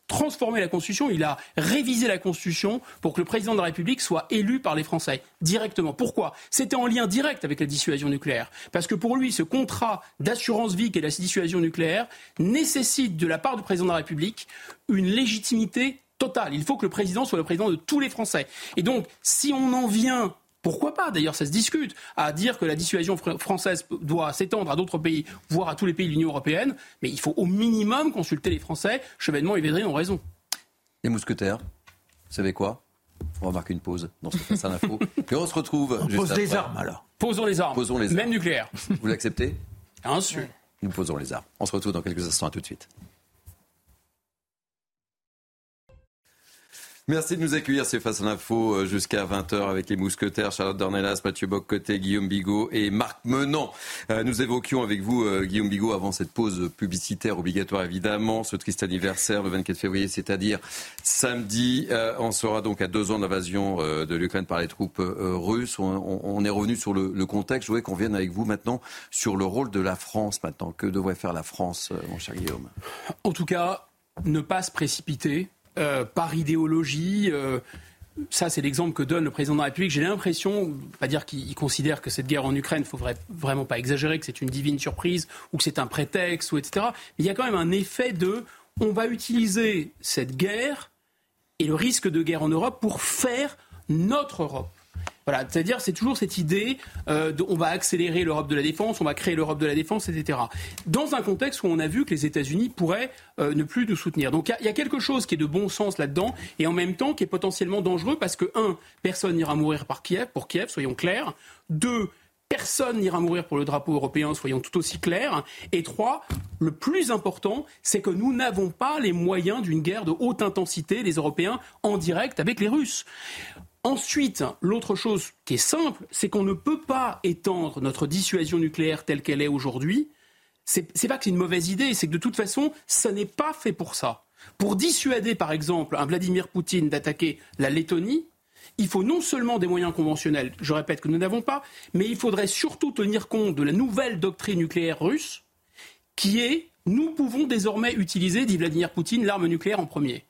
transformé la Constitution, il a révisé la Constitution pour que le président de la République soit élu par les Français directement. Pourquoi? C'était en lien direct avec la dissuasion nucléaire. Parce que pour lui, ce contrat d'assurance vie qu'est la dissuasion nucléaire nécessite de la part du président de la République une légitimité totale. Il faut que le président soit le président de tous les Français. Et donc, si on en vient pourquoi pas D'ailleurs, ça se discute à dire que la dissuasion française doit s'étendre à d'autres pays, voire à tous les pays de l'Union européenne. Mais il faut au minimum consulter les Français. Chevènement et Védrine ont raison. Les mousquetaires, vous savez quoi? On va marquer une pause dans ce face à l'info. Et on se retrouve. On pose les armes alors. Posons les armes. Posons les Même nucléaire. Vous l'acceptez? Bien sûr. Nous posons les armes. On se retrouve dans quelques instants. À tout de suite. Merci de nous accueillir, c'est Face à l'info euh, jusqu'à 20h avec les mousquetaires, Charlotte Dornelas, Mathieu Bock-Côté, Guillaume Bigot et Marc Menant. Euh, nous évoquions avec vous, euh, Guillaume Bigot, avant cette pause publicitaire obligatoire évidemment, ce triste anniversaire le 24 février, c'est-à-dire samedi. on sera donc à deux ans d'invasion de l'Ukraine par les troupes russes. On, est revenu sur le, contexte. Je voudrais qu'on vienne avec vous maintenant sur le rôle de la France maintenant. Que devrait faire la France, mon cher Guillaume? En tout cas, ne pas se précipiter euh, par idéologie. Euh, ça, c'est l'exemple que donne le président de la République. J'ai l'impression, pas dire qu'il considère que cette guerre en Ukraine, il ne faudrait vraiment pas exagérer, que c'est une divine surprise ou que c'est un prétexte, ou etc. Mais il y a quand même un effet de on va utiliser cette guerre et le risque de guerre en Europe pour faire notre Europe. Voilà, c'est-à-dire c'est toujours cette idée euh, on va accélérer l'Europe de la défense, on va créer l'Europe de la défense, etc. Dans un contexte où on a vu que les États-Unis pourraient euh, ne plus nous soutenir. Donc il y, a quelque chose qui est de bon sens là-dedans et en même temps qui est potentiellement dangereux parce que un, personne n'ira mourir par Kiev, pour Kiev, soyons clairs. Deux, Personne n'ira mourir pour le drapeau européen, soyons tout aussi clairs. Et trois, le plus important, c'est que nous n'avons pas les moyens d'une guerre de haute intensité, les Européens, en direct avec les Russes. Ensuite, l'autre chose qui est simple, c'est qu'on ne peut pas étendre notre dissuasion nucléaire telle qu'elle est aujourd'hui. C'est pas que c'est une mauvaise idée, c'est que de toute façon, ça n'est pas fait pour ça. Pour dissuader, par exemple, un Vladimir Poutine d'attaquer la Lettonie, il faut non seulement des moyens conventionnels, je répète que nous n'avons pas, mais il faudrait surtout tenir compte de la nouvelle doctrine nucléaire russe, qui est nous pouvons désormais utiliser, dit Vladimir Poutine, l'arme nucléaire en premier.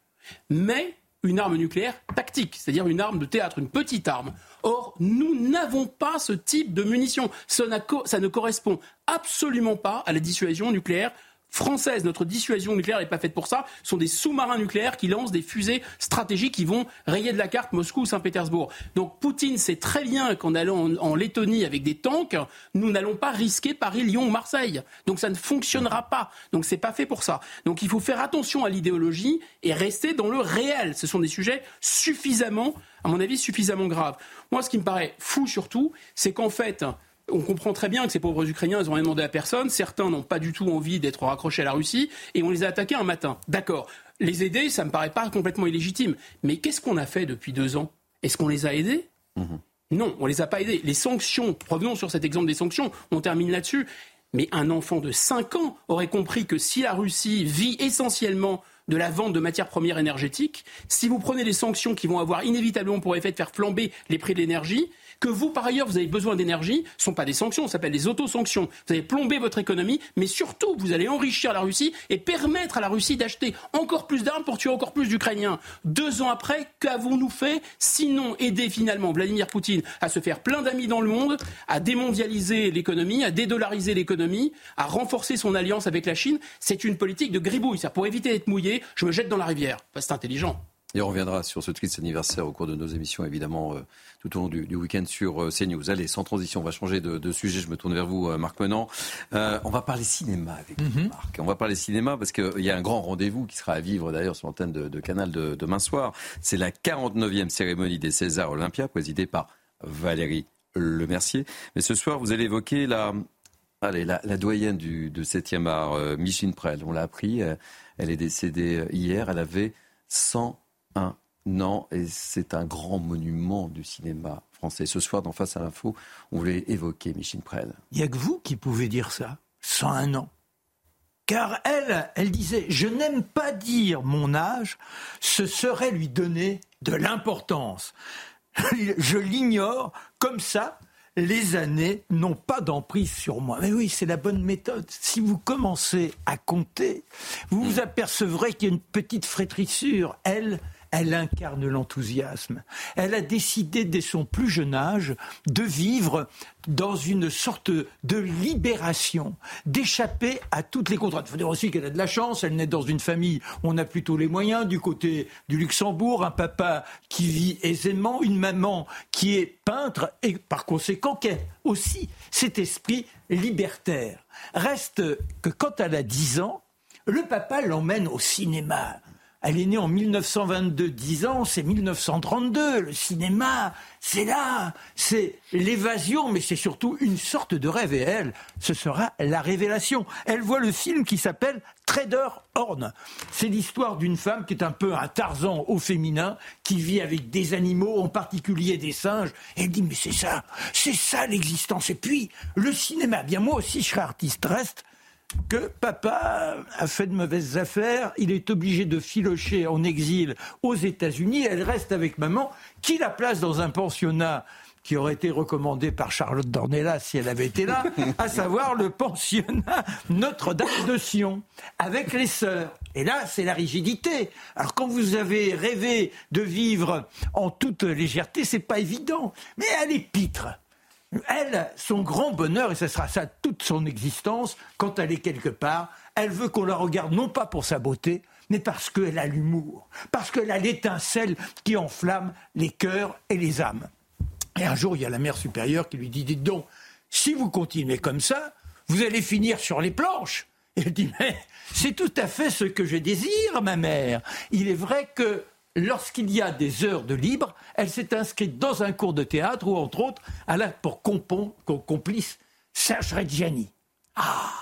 Mais une arme nucléaire tactique, c'est-à-dire une arme de théâtre, une petite arme. Or, nous n'avons pas ce type de munitions. Ça, ça ne correspond absolument pas à la dissuasion nucléaire française. Notre dissuasion nucléaire n'est pas faite pour ça. Ce sont des sous-marins nucléaires qui lancent des fusées stratégiques qui vont rayer de la carte Moscou ou Saint-Pétersbourg. Donc Poutine sait très bien qu'en allant en, Lettonie avec des tanks, nous n'allons pas risquer Paris, Lyon ou Marseille. Donc ça ne fonctionnera pas. Donc c'est pas fait pour ça. Donc il faut faire attention à l'idéologie et rester dans le réel. Ce sont des sujets suffisamment, à mon avis, suffisamment graves. Moi, ce qui me paraît fou surtout, c'est qu'en fait, on comprend très bien que ces pauvres Ukrainiens, ils n'ont rien demandé à personne. Certains n'ont pas du tout envie d'être raccrochés à la Russie et on les a attaqués un matin. D'accord. Les aider, ça me paraît pas complètement illégitime. Mais qu'est-ce qu'on a fait depuis deux ans? Est-ce qu'on les a aidés? Mhm. Non, on les a pas aidés. Les sanctions, revenons sur cet exemple des sanctions, on termine là-dessus. Mais un enfant de 5 ans aurait compris que si la Russie vit essentiellement de la vente de matières premières énergétiques, si vous prenez des sanctions qui vont avoir inévitablement pour effet de faire flamber les prix de l'énergie, que vous, par ailleurs, vous avez besoin d'énergie, ce ne sont pas des sanctions, ça s'appelle des autosanctions. Vous allez plomber votre économie, mais surtout, vous allez enrichir la Russie et permettre à la Russie d'acheter encore plus d'armes pour tuer encore plus d'Ukrainiens. Deux ans après, qu'avons-nous fait Sinon, aider finalement Vladimir Poutine à se faire plein d'amis dans le monde, à démondialiser l'économie, à dédollariser l'économie, à renforcer son alliance avec la Chine? C'est une politique de gribouille. Pour éviter d'être mouillé, je me jette dans la rivière. c'est intelligent. Et on reviendra sur ce triste anniversaire au cours de nos émissions, évidemment, euh, tout au long du, week-end sur euh, CNews. Allez, sans transition, on va changer de, sujet. Je me tourne vers vous, euh, Marc Menant. on va parler cinéma avec mhm. Marc. On va parler cinéma parce qu'il y a un grand rendez-vous qui sera à vivre d'ailleurs sur l'antenne de, Canal de, demain soir. C'est la 49e cérémonie des Césars Olympia, présidée par Valérie Lemercier. Mais ce soir, vous allez évoquer la, allez, la, doyenne du, de 7e art, Micheline Prel. On l'a appris, elle est décédée hier, elle avait 100 un an et c'est un grand monument du cinéma français. Ce soir, dans Face à l'info, on voulait évoquer Micheline Prel. Il n'y a que vous qui pouvez dire ça, 101 ans. Car elle, elle disait, je n'aime pas dire mon âge, ce serait lui donner de l'importance. Je l'ignore, comme ça, les années n'ont pas d'emprise sur moi. Mais oui, c'est la bonne méthode. Si vous commencez à compter, vous vous apercevrez qu'il y a une petite frétrissure. Elle, elle incarne l'enthousiasme. Elle a décidé dès son plus jeune âge de vivre dans une sorte de libération, d'échapper à toutes les contraintes. Il faut dire aussi qu'elle a de la chance, elle naît dans une famille où on a plutôt les moyens, du côté du Luxembourg, un papa qui vit aisément, une maman qui est peintre et par conséquent a aussi cet esprit libertaire. Reste que quand elle a 10 ans, le papa l'emmène au cinéma. Elle est née en 1922, 10 ans, c'est 1932. Le cinéma, c'est là, c'est l'évasion, mais c'est surtout une sorte de rêve. Et elle, ce sera la révélation. Elle voit le film qui s'appelle Trader Horn. C'est l'histoire d'une femme qui est un peu un Tarzan au féminin, qui vit avec des animaux, en particulier des singes. Et elle dit, mais c'est ça, c'est ça l'existence. Et puis, le cinéma, bien moi aussi je serai artiste. Reste que papa a fait de mauvaises affaires, il est obligé de filocher en exil aux États-Unis, elle reste avec maman, qui la place dans un pensionnat qui aurait été recommandé par Charlotte Dornelas si elle avait été là, à savoir le pensionnat Notre-Dame de Sion, avec les sœurs. Et là, c'est la rigidité. Alors quand vous avez rêvé de vivre en toute légèreté, c'est pas évident. Mais elle est pitre. Elle, son grand bonheur, et ce sera ça toute son existence, quand elle est quelque part, elle veut qu'on la regarde non pas pour sa beauté, mais parce qu'elle a l'humour, parce qu'elle a l'étincelle qui enflamme les cœurs et les âmes. Et un jour, il y a la mère supérieure qui lui dit, dites donc, si vous continuez comme ça, vous allez finir sur les planches. Et elle dit, mais c'est tout à fait ce que je désire, ma mère. Il est vrai que lorsqu'il y a des heures de libre, elle s'est inscrite dans un cours de théâtre où, entre autres, elle a pour complice Serge Reggiani. Ah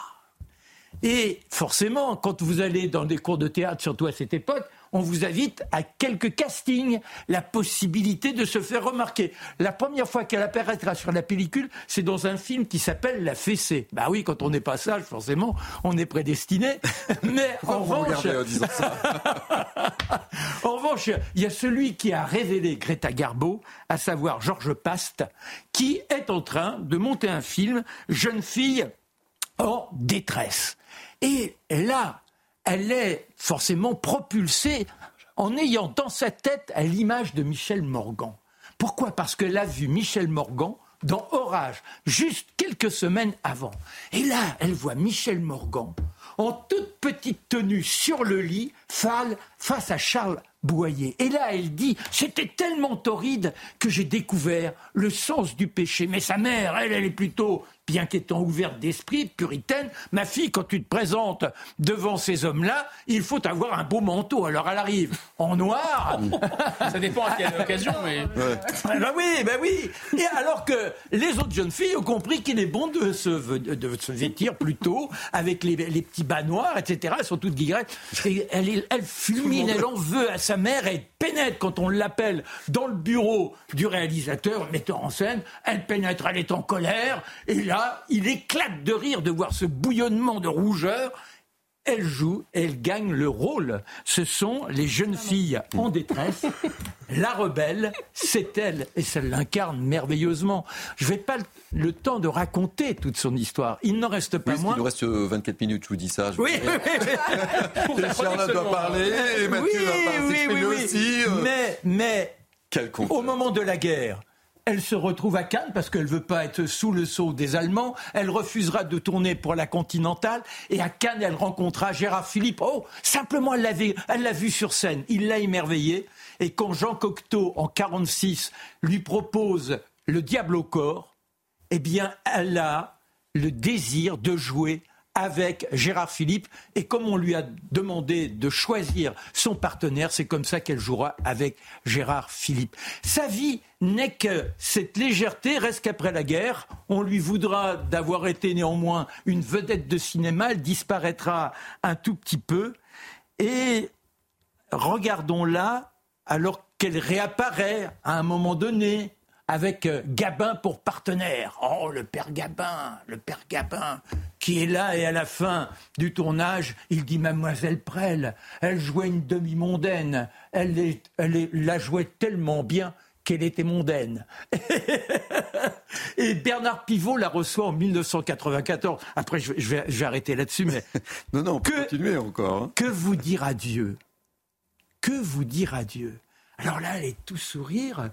Et forcément, quand vous allez dans des cours de théâtre, surtout à cette époque, on vous invite à quelques castings, la possibilité de se faire remarquer. La première fois qu'elle apparaîtra sur la pellicule, c'est dans un film qui s'appelle La Fessée. Bah oui, quand on n'est pas sage, forcément, on est prédestiné. Mais en revanche, en revanche, il y a celui qui a révélé Greta Garbo, à savoir Georges Past, qui est en train de monter un film Jeune fille en détresse. Et là, elle est forcément propulsée en ayant dans sa tête l'image de Michel Morgan. Pourquoi? Parce qu'elle a vu Michel Morgan dans Orage, juste quelques semaines avant. Et là, elle voit Michel Morgan en toute petite tenue sur le lit, face à Charles Boyer. Et là, elle dit, c'était tellement torride que j'ai découvert le sens du péché. Mais sa mère, elle, elle est plutôt bien qu'étant ouverte d'esprit, puritaine, ma fille, quand tu te présentes devant ces hommes-là, il faut avoir un beau manteau. Alors elle arrive en noir. Ça dépend à quelle occasion, mais. Ben oui, ben oui. Et alors que les autres jeunes filles ont compris qu'il est bon de se, de se vêtir plutôt avec les, petits bas noirs, etc. Elles sont toutes guigrettes. elle, elle fulmine, elle en veut à sa mère, elle pénètre quand on l'appelle dans le bureau du réalisateur, metteur en scène. Elle pénètre, elle est en colère. Et là, il éclate de rire de voir ce bouillonnement de rougeur. Elle joue, elle gagne le rôle. Ce sont les jeunes filles en détresse. La rebelle, c'est elle, et ça l'incarne merveilleusement. Je n'ai pas le temps de raconter toute son histoire. Il n'en reste pas moins. Il nous reste 24 euh, minutes, je vous dis ça. oui, oui, Charles doit parler, et Mathieu oui, oui, oui, aussi. Euh. Mais, mais au moment de la guerre, elle se retrouve à Cannes parce qu'elle veut pas être sous le sceau des Allemands. Elle refusera de tourner pour la Continentale. Et à Cannes, elle rencontra Gérard Philippe. Oh, simplement, elle l'a elle l'a vu sur scène. Il l'a émerveillée. Et quand Jean Cocteau, en 46, lui propose Le Diable au corps, eh bien, elle a le désir de jouer avec Gérard Philippe. Et comme on lui a demandé de choisir son partenaire, c'est comme ça qu'elle jouera avec Gérard Philippe. Sa vie n'est que cette légèreté, reste qu'après la guerre, on lui voudra d'avoir été néanmoins une vedette de cinéma, elle disparaîtra un tout petit peu. Et regardons-la alors qu'elle réapparaît à un moment donné avec euh, Gabin pour partenaire. Oh, le père Gabin, le père Gabin, qui est là et à la fin du tournage, il dit Mademoiselle Prel, elle jouait une demi-mondaine, elle, elle la jouait tellement bien qu'elle était mondaine. et Bernard Pivot la reçoit en 1994. Après, je vais, arrêter là-dessus, mais... non, non, on peut continuer encore. Hein. Que vous dire adieu Que vous dire adieu Alors là, elle est tout sourire,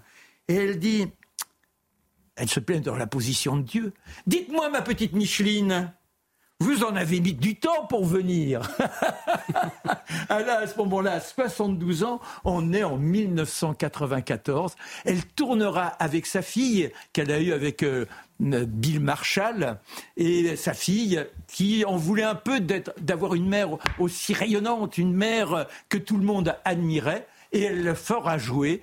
et elle dit elle se plaint dans la position de Dieu. Dites-moi, ma petite Micheline, vous en avez mis du temps pour venir. Elle à ce moment-là 72 ans, on est en 1994. Elle tournera avec sa fille qu'elle a eue avec euh, Bill Marshall et sa fille qui en voulait un peu d'avoir une mère aussi rayonnante, une mère que tout le monde admirait et elle le fera jouer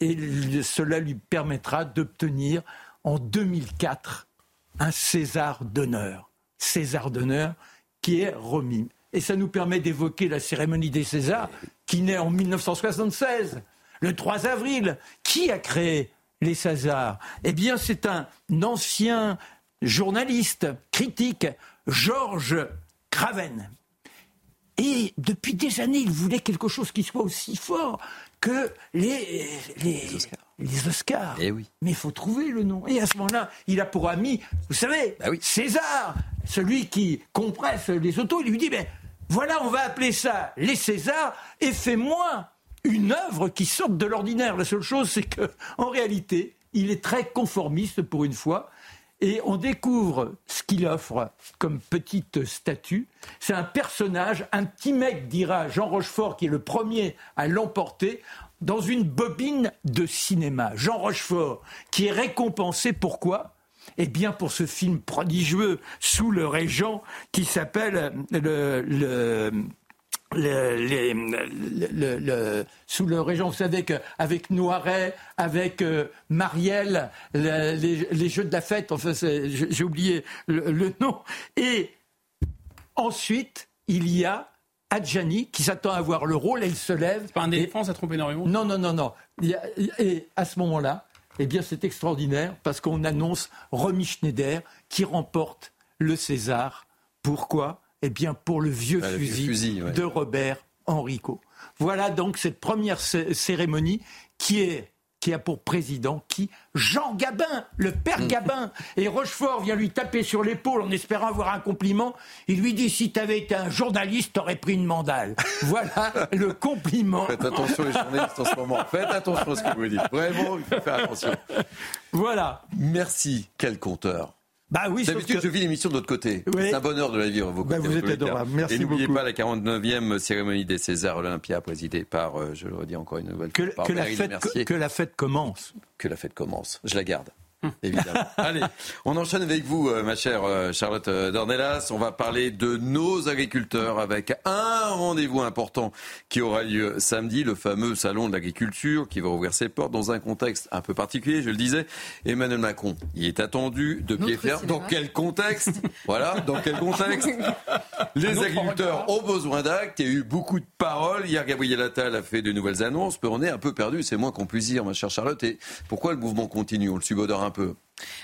et cela lui permettra d'obtenir en 2004 un César d'honneur. César d'honneur qui est remis. Et ça nous permet d'évoquer la cérémonie des Césars qui naît en 1976, le 3 avril. Qui a créé les Césars? Eh bien, c'est un ancien journaliste, critique, Georges Craven. Et depuis des années, il voulait quelque chose qui soit aussi fort que les, les, Oscars. Eh oui. Mais il faut trouver le nom. Et à ce moment-là, il a pour ami, vous savez, bah oui. César, celui qui compresse les autos. Il lui dit, mais voilà, on va appeler ça les Césars, et fais-moi une œuvre qui sorte de l'ordinaire. La seule chose, c'est que, en réalité, il est très conformiste pour une fois. Et on découvre ce qu'il offre comme petite statue. C'est un personnage, un petit mec, dira Jean Rochefort, qui est le premier à l'emporter, dans une bobine de cinéma. Jean Rochefort, qui est récompensé pourquoi? Eh bien, pour ce film prodigieux sous le régent qui s'appelle le, le, sous le régent, vous savez qu'avec Noiret, avec euh, Marielle, les, Jeux de la fête, enfin, j'ai oublié le, nom. Et ensuite, il y a Adjani qui s'attend à voir le rôle, elle se lève. C'est pas un éléphant, ça trompe énormément? Non, non, non, non. Et à ce moment-là, eh bien, c'est extraordinaire parce qu'on annonce Romy Schneider qui remporte le César. Pourquoi? Eh bien, pour le vieux bah, fusil, de Robert Enrico. Voilà donc cette première cérémonie qui est qui a pour président qui? Jean Gabin, le père mm. Gabin. Et Rochefort vient lui taper sur l'épaule en espérant avoir un compliment. Il lui dit si tu avais été un journaliste, t'aurais pris une mandale. Voilà le compliment. Faites attention les journalistes en ce moment. Faites attention à ce que vous dites. Vraiment, il faut faire attention. Voilà. Merci. Quel compteur. Bah oui, D'habitude, je vis l'émission de l'autre côté. C'est un bonheur de la vivre, vos bah, Vous êtes adorable. Merci Et n'oubliez pas la 49e cérémonie des Césars Olympia, présidée par, euh, je le redis encore une nouvelle fois, que, que la fête, que la fête commence. Que la fête commence. Je la garde. Évidemment. Allez, on enchaîne avec vous, euh, ma chère euh, Charlotte euh, Dornelas. On va parler de nos agriculteurs avec un rendez-vous important qui aura lieu samedi, le fameux salon de l'agriculture qui va ouvrir ses portes dans un contexte un peu particulier, je le disais. Emmanuel Macron, il est attendu de pied ferme. Dans quel contexte? Voilà, dans quel contexte? Les agriculteurs ont besoin d'actes. Il y a eu beaucoup de paroles. Hier, Gabriel Attal a fait de nouvelles annonces. On est un peu perdu, c'est moins qu'on puisse dire, ma chère Charlotte. Et pourquoi le mouvement continue? On le subodore un peu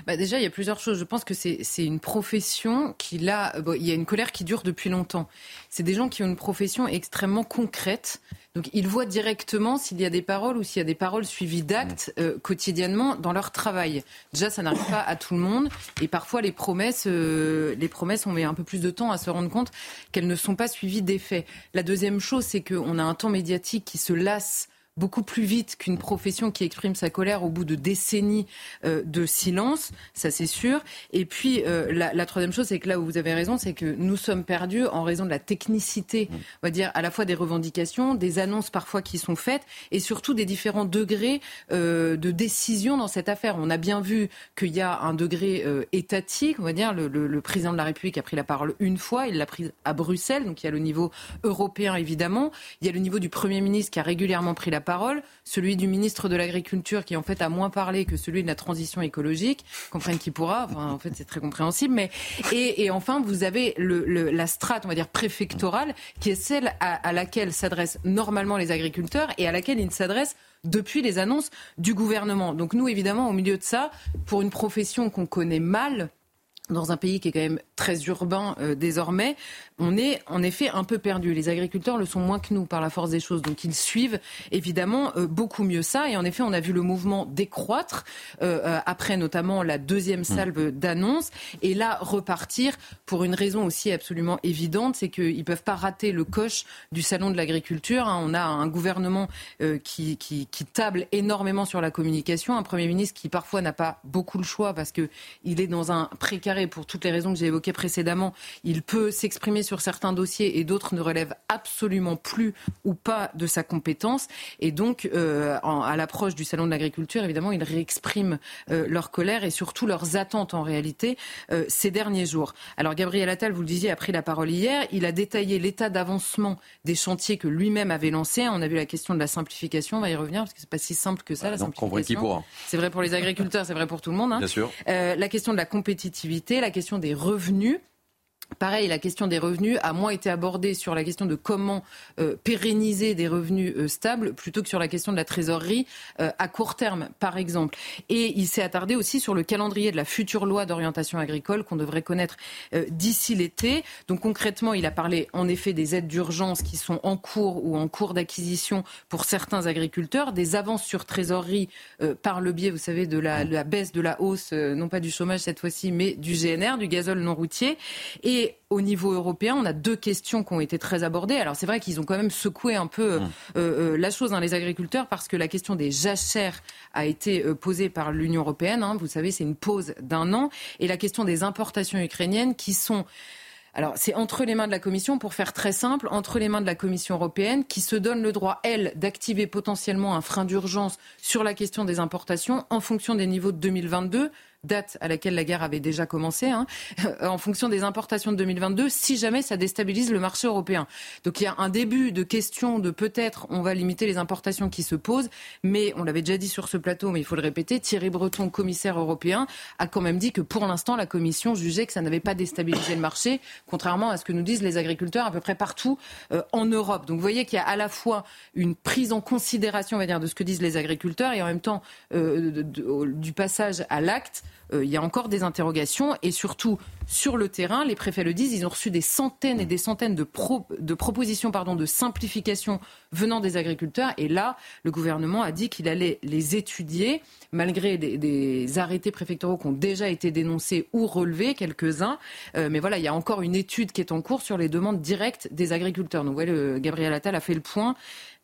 bah Déjà, il y a plusieurs choses. Je pense que c'est une profession qui, là, il y a une colère qui dure depuis longtemps. C'est des gens qui ont une profession extrêmement concrète. Donc, ils voient directement s'il y a des paroles ou s'il y a des paroles suivies d'actes euh, quotidiennement dans leur travail. Déjà, ça n'arrive pas à tout le monde. Et parfois, les promesses, euh, les promesses, on met un peu plus de temps à se rendre compte qu'elles ne sont pas suivies d'effets. La deuxième chose, c'est qu'on a un temps médiatique qui se lasse beaucoup plus vite qu'une profession qui exprime sa colère au bout de décennies euh, de silence, ça c'est sûr. Et puis euh, la, la, troisième chose, c'est que là où vous avez raison, c'est que nous sommes perdus en raison de la technicité, mmh. on va dire à la fois des revendications, des annonces parfois qui sont faites, et surtout des différents degrés euh, de décision dans cette affaire. On a bien vu qu'il y a un degré étatique, on va dire. Le, le, le, président de la République a pris la parole une fois, il l'a prise à Bruxelles, donc il y a le niveau européen évidemment, il y a le niveau du Premier ministre qui a régulièrement pris la parole, celui du ministre de l'Agriculture qui en fait a moins parlé que celui de la transition écologique, comprenne qui pourra, enfin, en fait c'est très compréhensible, mais et, et enfin vous avez le, le, la strate, on va dire préfectorale, qui est celle à, à laquelle s'adressent normalement les agriculteurs et à laquelle ils s'adressent depuis les annonces du gouvernement. Donc nous, évidemment, au milieu de ça, pour une profession qu'on connaît mal, dans un pays qui est quand même très urbain euh, désormais, on est en effet un peu perdu. Les agriculteurs le sont moins que nous par la force des choses, donc ils suivent évidemment euh, beaucoup mieux ça. Et en effet, on a vu le mouvement décroître euh, après notamment la deuxième mmh. salve d'annonces, et là repartir pour une raison aussi absolument évidente, c'est qu'ils ne peuvent pas rater le coche du salon de l'agriculture. Hein. On a un gouvernement qui, qui, qui, table énormément sur la communication, un premier ministre qui parfois n'a pas beaucoup le choix parce qu'il est dans un précaré pour toutes les raisons que j'ai évoquées précédemment, il peut s'exprimer sur certains dossiers et d'autres ne relèvent absolument plus ou pas de sa compétence. Et donc, euh, en, à l'approche du Salon de l'agriculture, évidemment, ils réexpriment euh, leur colère et surtout leurs attentes en réalité euh, ces derniers jours. Alors, Gabriel Attal, vous le disiez, a pris la parole hier. Il a détaillé l'état d'avancement des chantiers que lui-même avait lancés. On a vu la question de la simplification, on va y revenir parce que c'est pas si simple que ça, la simplification. C'est vrai pour les agriculteurs, c'est vrai pour tout le monde. Hein. Bien sûr. La question de la compétitivité la question des revenus. Pareil, la question des revenus a moins été abordée sur la question de comment euh, pérenniser des revenus euh, stables plutôt que sur la question de la trésorerie euh, à court terme, par exemple. Et il s'est attardé aussi sur le calendrier de la future loi d'orientation agricole qu'on devrait connaître d'ici l'été. Donc concrètement, il a parlé en effet des aides d'urgence qui sont en cours ou en cours d'acquisition pour certains agriculteurs, des avances sur trésorerie par le biais, vous savez, de la, baisse de la hausse, non pas du chômage cette fois-ci, mais du GNR, du gazole non routier. Et au niveau européen, on a deux questions qui ont été très abordées. Alors c'est vrai qu'ils ont quand même secoué un peu mmh. euh, euh, la chose, hein, les agriculteurs, parce que la question des jachères a été euh, posée par l'Union européenne. Hein. Vous savez, c'est une pause d'un an. Et la question des importations ukrainiennes qui sont... Alors, c'est entre les mains de la Commission, pour faire très simple, entre les mains de la Commission européenne, qui se donne le droit, elle, d'activer potentiellement un frein d'urgence sur la question des importations en fonction des niveaux de 2022 date à laquelle la guerre avait déjà commencé, hein, en fonction des importations de 2022, si jamais ça déstabilise le marché européen. Donc il y a un début de question de peut-être on va limiter les importations qui se posent, mais on l'avait déjà dit sur ce plateau, mais il faut le répéter, Thierry Breton, commissaire européen, a quand même dit que pour l'instant la Commission jugeait que ça n'avait pas déstabilisé le marché, contrairement à ce que nous disent les agriculteurs à peu près partout euh, en Europe. Donc vous voyez qu'il y a à la fois une prise en considération, on va dire, de ce que disent les agriculteurs et en même temps euh, du passage à l'acte il y a encore des interrogations et surtout sur le terrain, les préfets le disent, ils ont reçu des centaines et des centaines de, pro, de propositions de simplification venant des agriculteurs et là, le gouvernement a dit qu'il allait les étudier malgré des, arrêtés préfectoraux qui ont déjà été dénoncés ou relevés, quelques-uns. Euh, mais voilà, il y a encore une étude qui est en cours sur les demandes directes des agriculteurs. Donc, le, Gabriel Attal a fait le point.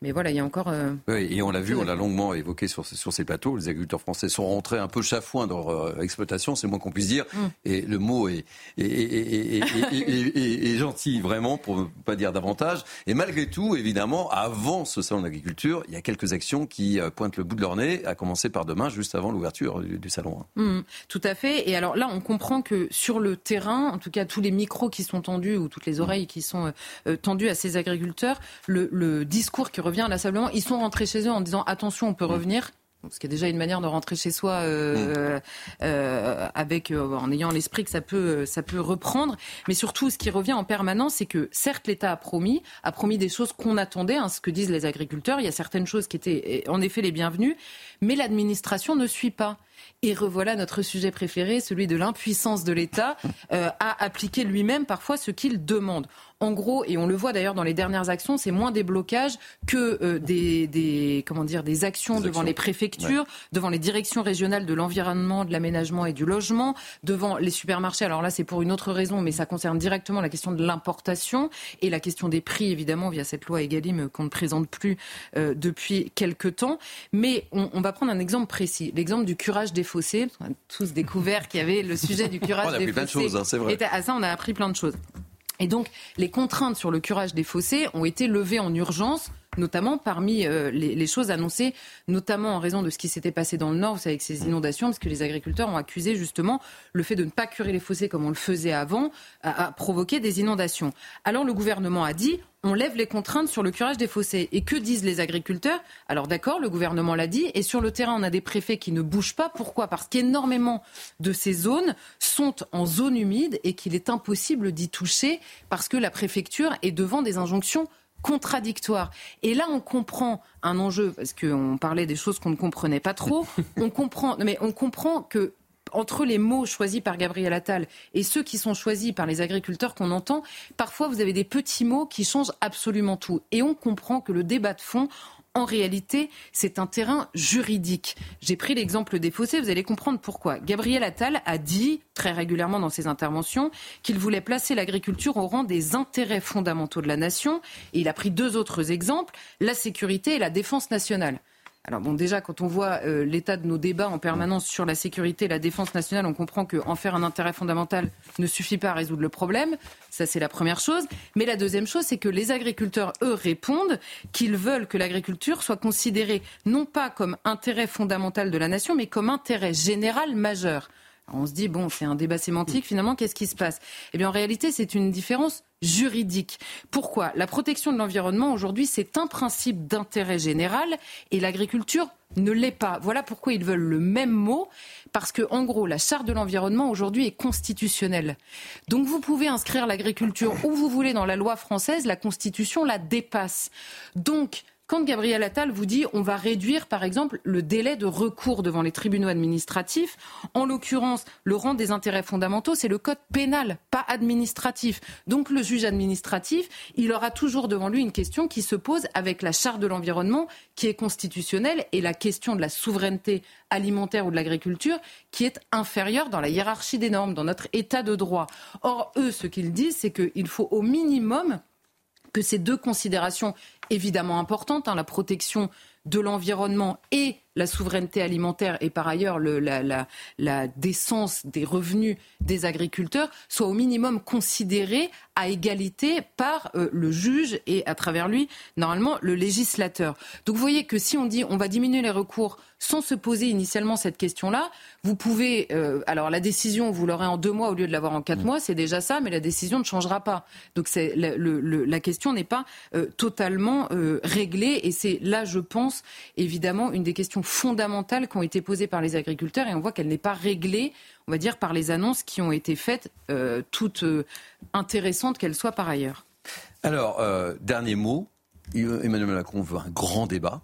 Mais voilà, il y a encore. Euh... Oui, et on l'a vu, on l'a longuement évoqué sur, sur ces plateaux. Les agriculteurs français sont rentrés un peu chafouins dans leur euh, exploitation, c'est moins qu'on puisse dire. Mm. Et le mot est, est, est, est, gentil, vraiment, pour ne pas dire davantage. Et malgré tout, évidemment, avant ce salon d'agriculture, il y a quelques actions qui euh, pointent le bout de leur nez, à commencer par demain, juste avant l'ouverture du, du, salon. Mm, tout à fait. Et alors là, on comprend que sur le terrain, en tout cas, tous les micros qui sont tendus ou toutes les mm. oreilles qui sont euh, tendues à ces agriculteurs, le, le discours qui revient inlassablement. Ils sont rentrés chez eux en disant attention, on peut mmh. revenir. Ce qui est déjà une manière de rentrer chez soi euh, mmh. euh, avec euh, en ayant l'esprit que ça peut ça peut reprendre. Mais surtout, ce qui revient en permanence, c'est que certes l'État a promis a promis des choses qu'on attendait, hein, ce que disent les agriculteurs. Il y a certaines choses qui étaient en effet les bienvenues, mais l'administration ne suit pas. Et revoilà notre sujet préféré, celui de l'impuissance de l'État euh, à appliquer lui-même parfois ce qu'il demande en gros, et on le voit d'ailleurs dans les dernières actions, c'est moins des blocages que euh, des, comment dire, des actions devant les préfectures, devant les directions régionales de l'environnement, de l'aménagement et du logement, devant les supermarchés. Alors là, c'est pour une autre raison, mais ça concerne directement la question de l'importation et la question des prix, évidemment, via cette loi Egalim qu'on ne présente plus euh, depuis quelques temps. Mais on, va prendre un exemple précis, l'exemple du curage des fossés. On a tous découvert qu'il y avait le sujet du curage des fossés. On a appris plein de choses, hein, c'est vrai. Et à ça, on a appris plein de choses. Et donc, les contraintes sur le curage des fossés ont été levées en urgence notamment parmi euh, les, choses annoncées, notamment en raison de ce qui s'était passé dans le Nord, avec ces inondations, parce que les agriculteurs ont accusé justement le fait de ne pas curer les fossés comme on le faisait avant, à, provoquer des inondations. Alors le gouvernement a dit, on lève les contraintes sur le curage des fossés. Et que disent les agriculteurs? Alors d'accord, le gouvernement l'a dit, et sur le terrain, on a des préfets qui ne bougent pas. Pourquoi? Parce qu'énormément de ces zones sont en zone humide et qu'il est impossible d'y toucher parce que la préfecture est devant des injonctions contradictoire. Et là, on comprend un enjeu, parce qu'on parlait des choses qu'on ne comprenait pas trop. On comprend, mais on comprend que entre les mots choisis par Gabriel Attal et ceux qui sont choisis par les agriculteurs qu'on entend, parfois vous avez des petits mots qui changent absolument tout. Et on comprend que le débat de fond, en réalité, c'est un terrain juridique. J'ai pris l'exemple des fossés, vous allez comprendre pourquoi. Gabriel Attal a dit très régulièrement dans ses interventions qu'il voulait placer l'agriculture au rang des intérêts fondamentaux de la nation. Et il a pris deux autres exemples, la sécurité et la défense nationale. Alors bon, déjà, quand on voit euh, l'état de nos débats en permanence sur la sécurité et la défense nationale, on comprend qu'en faire un intérêt fondamental ne suffit pas à résoudre le problème. Ça, c'est la première chose. Mais la deuxième chose, c'est que les agriculteurs, eux, répondent qu'ils veulent que l'agriculture soit considérée non pas comme intérêt fondamental de la nation, mais comme intérêt général majeur. On se dit, bon, c'est un débat sémantique, finalement, qu'est-ce qui se passe? Eh bien, en réalité, c'est une différence juridique. Pourquoi? La protection de l'environnement, aujourd'hui, c'est un principe d'intérêt général et l'agriculture ne l'est pas. Voilà pourquoi ils veulent le même mot, parce que, en gros, la charte de l'environnement aujourd'hui est constitutionnelle. Donc vous pouvez inscrire l'agriculture où vous voulez dans la loi française, la Constitution la dépasse. Donc, quand Gabriel Attal vous dit on va réduire, par exemple, le délai de recours devant les tribunaux administratifs, en l'occurrence, le rang des intérêts fondamentaux, c'est le code pénal, pas administratif. Donc le juge administratif, il aura toujours devant lui une question qui se pose avec la charte de l'environnement qui est constitutionnelle et la question de la souveraineté alimentaire ou de l'agriculture qui est inférieure dans la hiérarchie des normes, dans notre état de droit. Or, eux, ce qu'ils disent, c'est qu'il faut au minimum que ces deux considérations évidemment importantes, hein, la protection de l'environnement et la souveraineté alimentaire et par ailleurs la, décence des revenus des agriculteurs soient au minimum considérés à égalité par euh, le juge et à travers lui, normalement, le législateur. Donc vous voyez que si on dit on va diminuer les recours sans se poser initialement cette question-là, vous pouvez. Euh, alors la décision, vous l'aurez en deux mois au lieu de l'avoir en quatre mm. mois, c'est déjà ça, mais la décision ne changera pas. Donc c'est la question n'est pas euh, totalement réglée et c'est là, je pense, évidemment, une des questions fondamentales qui ont été posées par les agriculteurs et on voit qu'elle n'est pas réglée, on va dire, par les annonces qui ont été faites, euh, toutes euh, intéressantes qu'elles soient par ailleurs. Alors, euh, dernier mot, Emmanuel Macron veut un grand débat.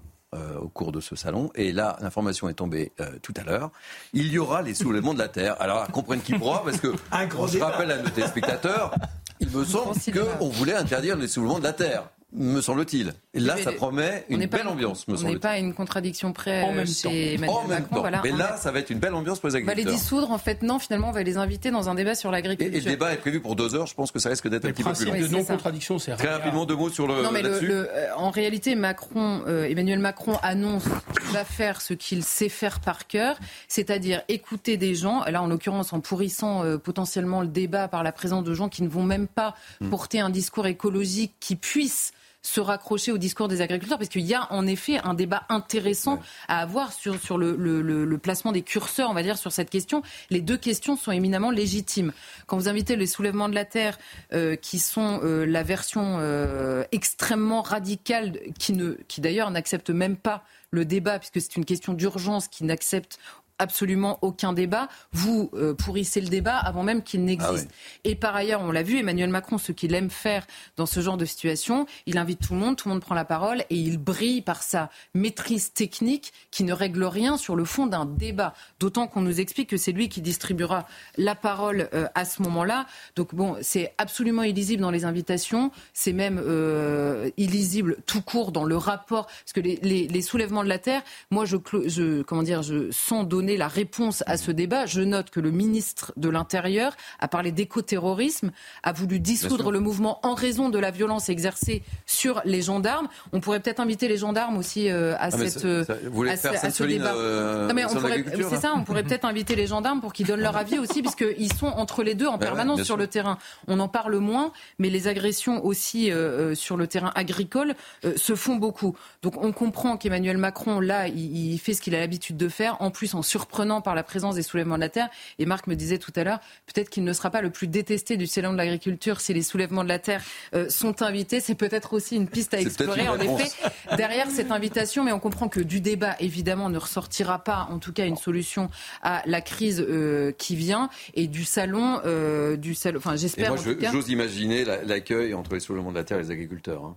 au cours de ce salon. Et là, l'information est tombée tout à l'heure. Il y aura les soulèvements de la Terre. Alors, comprenne qui pourra, parce que je rappelle à nos téléspectateurs, il me semble qu'on voulait interdire les soulèvements de la Terre me semble-t-il. Et là, ça promet une belle ambiance, me semble-t-il. On n'est pas à une contradiction près en même chez Emmanuel en Macron. Voilà, Mais là, ça va être une belle ambiance pour les agriculteurs. On va les dissoudre, en fait, non, finalement, on va les inviter dans un débat sur l'agriculture. Et, le débat est prévu pour deux heures, je pense que ça risque d'être un petit peu plus long. De non-contradiction, c'est Très rapidement, deux mots sur le. Non, mais le, euh, en réalité, Macron, euh, Emmanuel Macron annonce qu'il va faire ce qu'il sait faire par cœur, c'est-à-dire écouter des gens, là, en l'occurrence, en pourrissant euh, potentiellement le débat par la présence de gens qui ne vont même pas hmm. porter un discours écologique qui puisse se raccrocher au discours des agriculteurs, parce qu'il y a en effet un débat intéressant à avoir sur, sur le, le, placement des curseurs, on va dire, sur cette question. Les deux questions sont éminemment légitimes. Quand vous invitez les soulèvements de la terre, euh, qui sont euh, la version euh, extrêmement radicale, qui, ne, qui d'ailleurs n'accepte même pas le débat, puisque c'est une question d'urgence, qui n'accepte absolument aucun débat. Vous euh, pourrissez le débat avant même qu'il n'existe. Ah Et par ailleurs, on l'a vu, Emmanuel Macron, ce qu'il aime faire dans ce genre de situation, il invite tout le monde, tout le monde prend la parole et il brille par sa maîtrise technique qui ne règle rien sur le fond d'un débat. D'autant qu'on nous explique que c'est lui qui distribuera la parole euh, à ce moment-là. Donc bon, c'est absolument illisible dans les invitations, c'est même euh, illisible tout court dans le rapport, parce que les, les- les soulèvements de la terre, moi je, je comment dire, je sans donner la réponse à ce débat, je note que le ministre de l'Intérieur a parlé d'écoterrorisme, a voulu dissoudre le mouvement en raison de la violence exercée sur les gendarmes. On pourrait peut-être inviter les gendarmes aussi euh, à Ah, cette ça- ça- vous voulez à faire ce- à ce Sainte-Soline, débat. euh, Non, mais on sur pourrait, l'agriculture, c'est ça, on pourrait peut-être inviter les gendarmes pour qu'ils donnent leur avis aussi, puisqu'ils sont entre les deux en permanence sur sûr. le terrain. On en parle moins, mais les agressions aussi euh, euh, sur le terrain agricole se font beaucoup. Donc on comprend qu'Emmanuel Macron, là, il, il fait ce qu'il a l'habitude de faire, en plus en surprenant par la présence des soulèvements de la terre. Et Marc me disait tout à l'heure, peut-être qu'il ne sera pas le plus détesté du salon de l'agriculture si les soulèvements de la terre euh, sont invités. C'est peut-être aussi une piste à explorer. En effet, derrière cette invitation, mais on comprend que du débat, évidemment, ne ressortira pas, en tout cas, une solution à la crise euh, qui vient et du salon, euh, du salon. Enfin, j'espère moi, j'ose imaginer la- l'accueil entre les soulèvements de la terre et les agriculteurs. hein.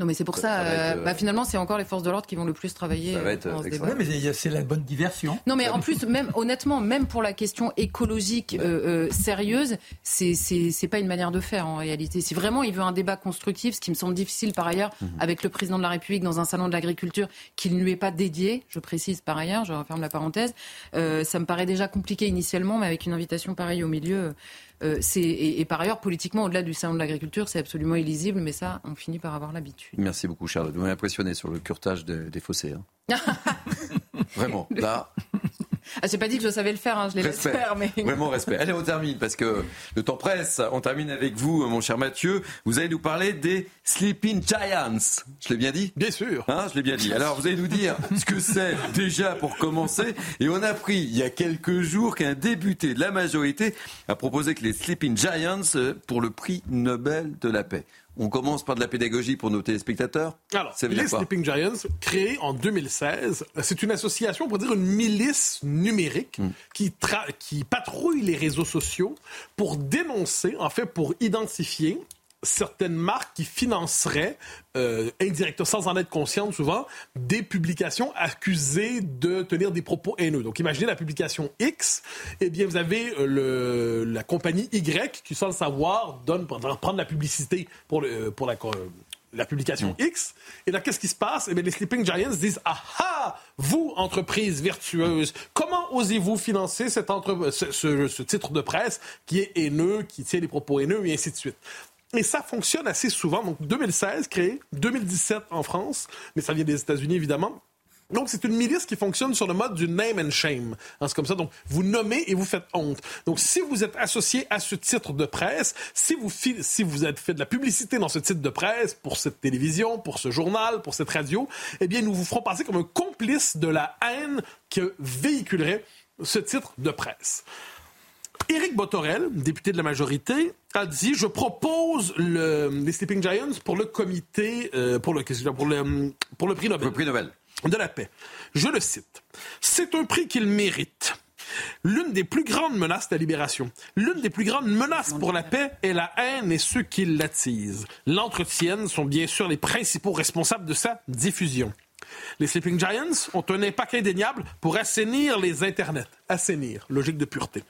Non, mais c'est pour Ça- ça. ça va être, euh, euh, bah, finalement, c'est encore les forces de l'ordre qui vont le plus travailler Ça va être, euh. Ouais, mais c'est la bonne diversion. Non, mais en plus, même honnêtement, même pour la question écologique euh, euh, sérieuse, c'est c'est c'est pas une manière de faire en réalité. Si vraiment il veut un débat constructif, ce qui me semble difficile par ailleurs Mhm. avec le président de la République dans un salon de l'agriculture qui ne lui est pas dédié, je précise par ailleurs, je referme la parenthèse, euh, ça me paraît déjà compliqué initialement, mais avec une invitation pareille au milieu. Euh, c'est et, et par ailleurs politiquement au-delà du salon de l'agriculture c'est absolument illisible mais ça on finit par avoir l'habitude Merci beaucoup, Charlotte. Vous m'avez impressionné sur le curtage des, des fossés. hein. Vraiment, là, ah, j'ai pas dit que je savais le faire hein, je l'ai Respect. faire mais Vraiment respect. Allez, on termine parce que le temps presse. On termine avec vous, mon cher Mathieu. Vous allez nous parler des Sleeping Giants. Je l'ai bien dit Bien sûr. Hein, je l'ai bien dit. Alors, vous allez nous dire ce que c'est déjà pour commencer. Et on a appris il y a quelques jours qu'un député de la majorité a proposé que les Sleeping Giants euh, pour le prix Nobel de la paix. On commence par de la pédagogie pour nos téléspectateurs. Alors, Ça veut les dire Sleeping Giants, créés en 2016, c'est une association, on pourrait dire une milice numérique Hmm. qui, qui patrouille les réseaux sociaux pour dénoncer, en fait, pour identifier certaines marques qui financeraient, euh, indirectement, sans en être conscientes souvent, des publications accusées de tenir des propos haineux. Donc imaginez la publication X, eh bien vous avez euh, le, la compagnie Y qui, sans le savoir, donne, prendre la publicité pour, le, pour la, co- la publication X. Et là, qu'est-ce qui se passe? Eh bien, les Sleeping Giants disent Ah ah, vous, entreprise vertueuse, comment osez-vous financer cette entre... ce, ce- ce titre de presse qui est haineux, qui tient des propos haineux, et ainsi de suite? Et ça fonctionne assez souvent. Donc, 2016 créé, 2017 en France, mais ça vient des États-Unis, évidemment. Donc, c'est une milice qui fonctionne sur le mode du name and shame. Hein, c'est comme ça. Donc, vous nommez et vous faites honte. Donc, si vous êtes associé à ce titre de presse, si vous, si vous fait de la publicité dans ce titre de presse, pour cette télévision, pour ce journal, pour cette radio, eh bien, nous vous ferons passer comme un complice de la haine que véhiculerait ce titre de presse. Éric Botorel, député de la majorité, a dit Je propose le, les Sleeping Giants pour le comité, euh, pour, le, pour, le, pour le prix Nobel Le prix Nobel. de la paix. Je le cite. C'est un prix qu'il mérite. L'une des plus grandes menaces de la libération, l'une des plus grandes menaces pour la paix est la haine et ceux qui l'attisent. L'entretiennent sont bien sûr les principaux responsables de sa diffusion. Les Sleeping Giants ont un impact indéniable pour assainir les internets. Assainir, logique de pureté.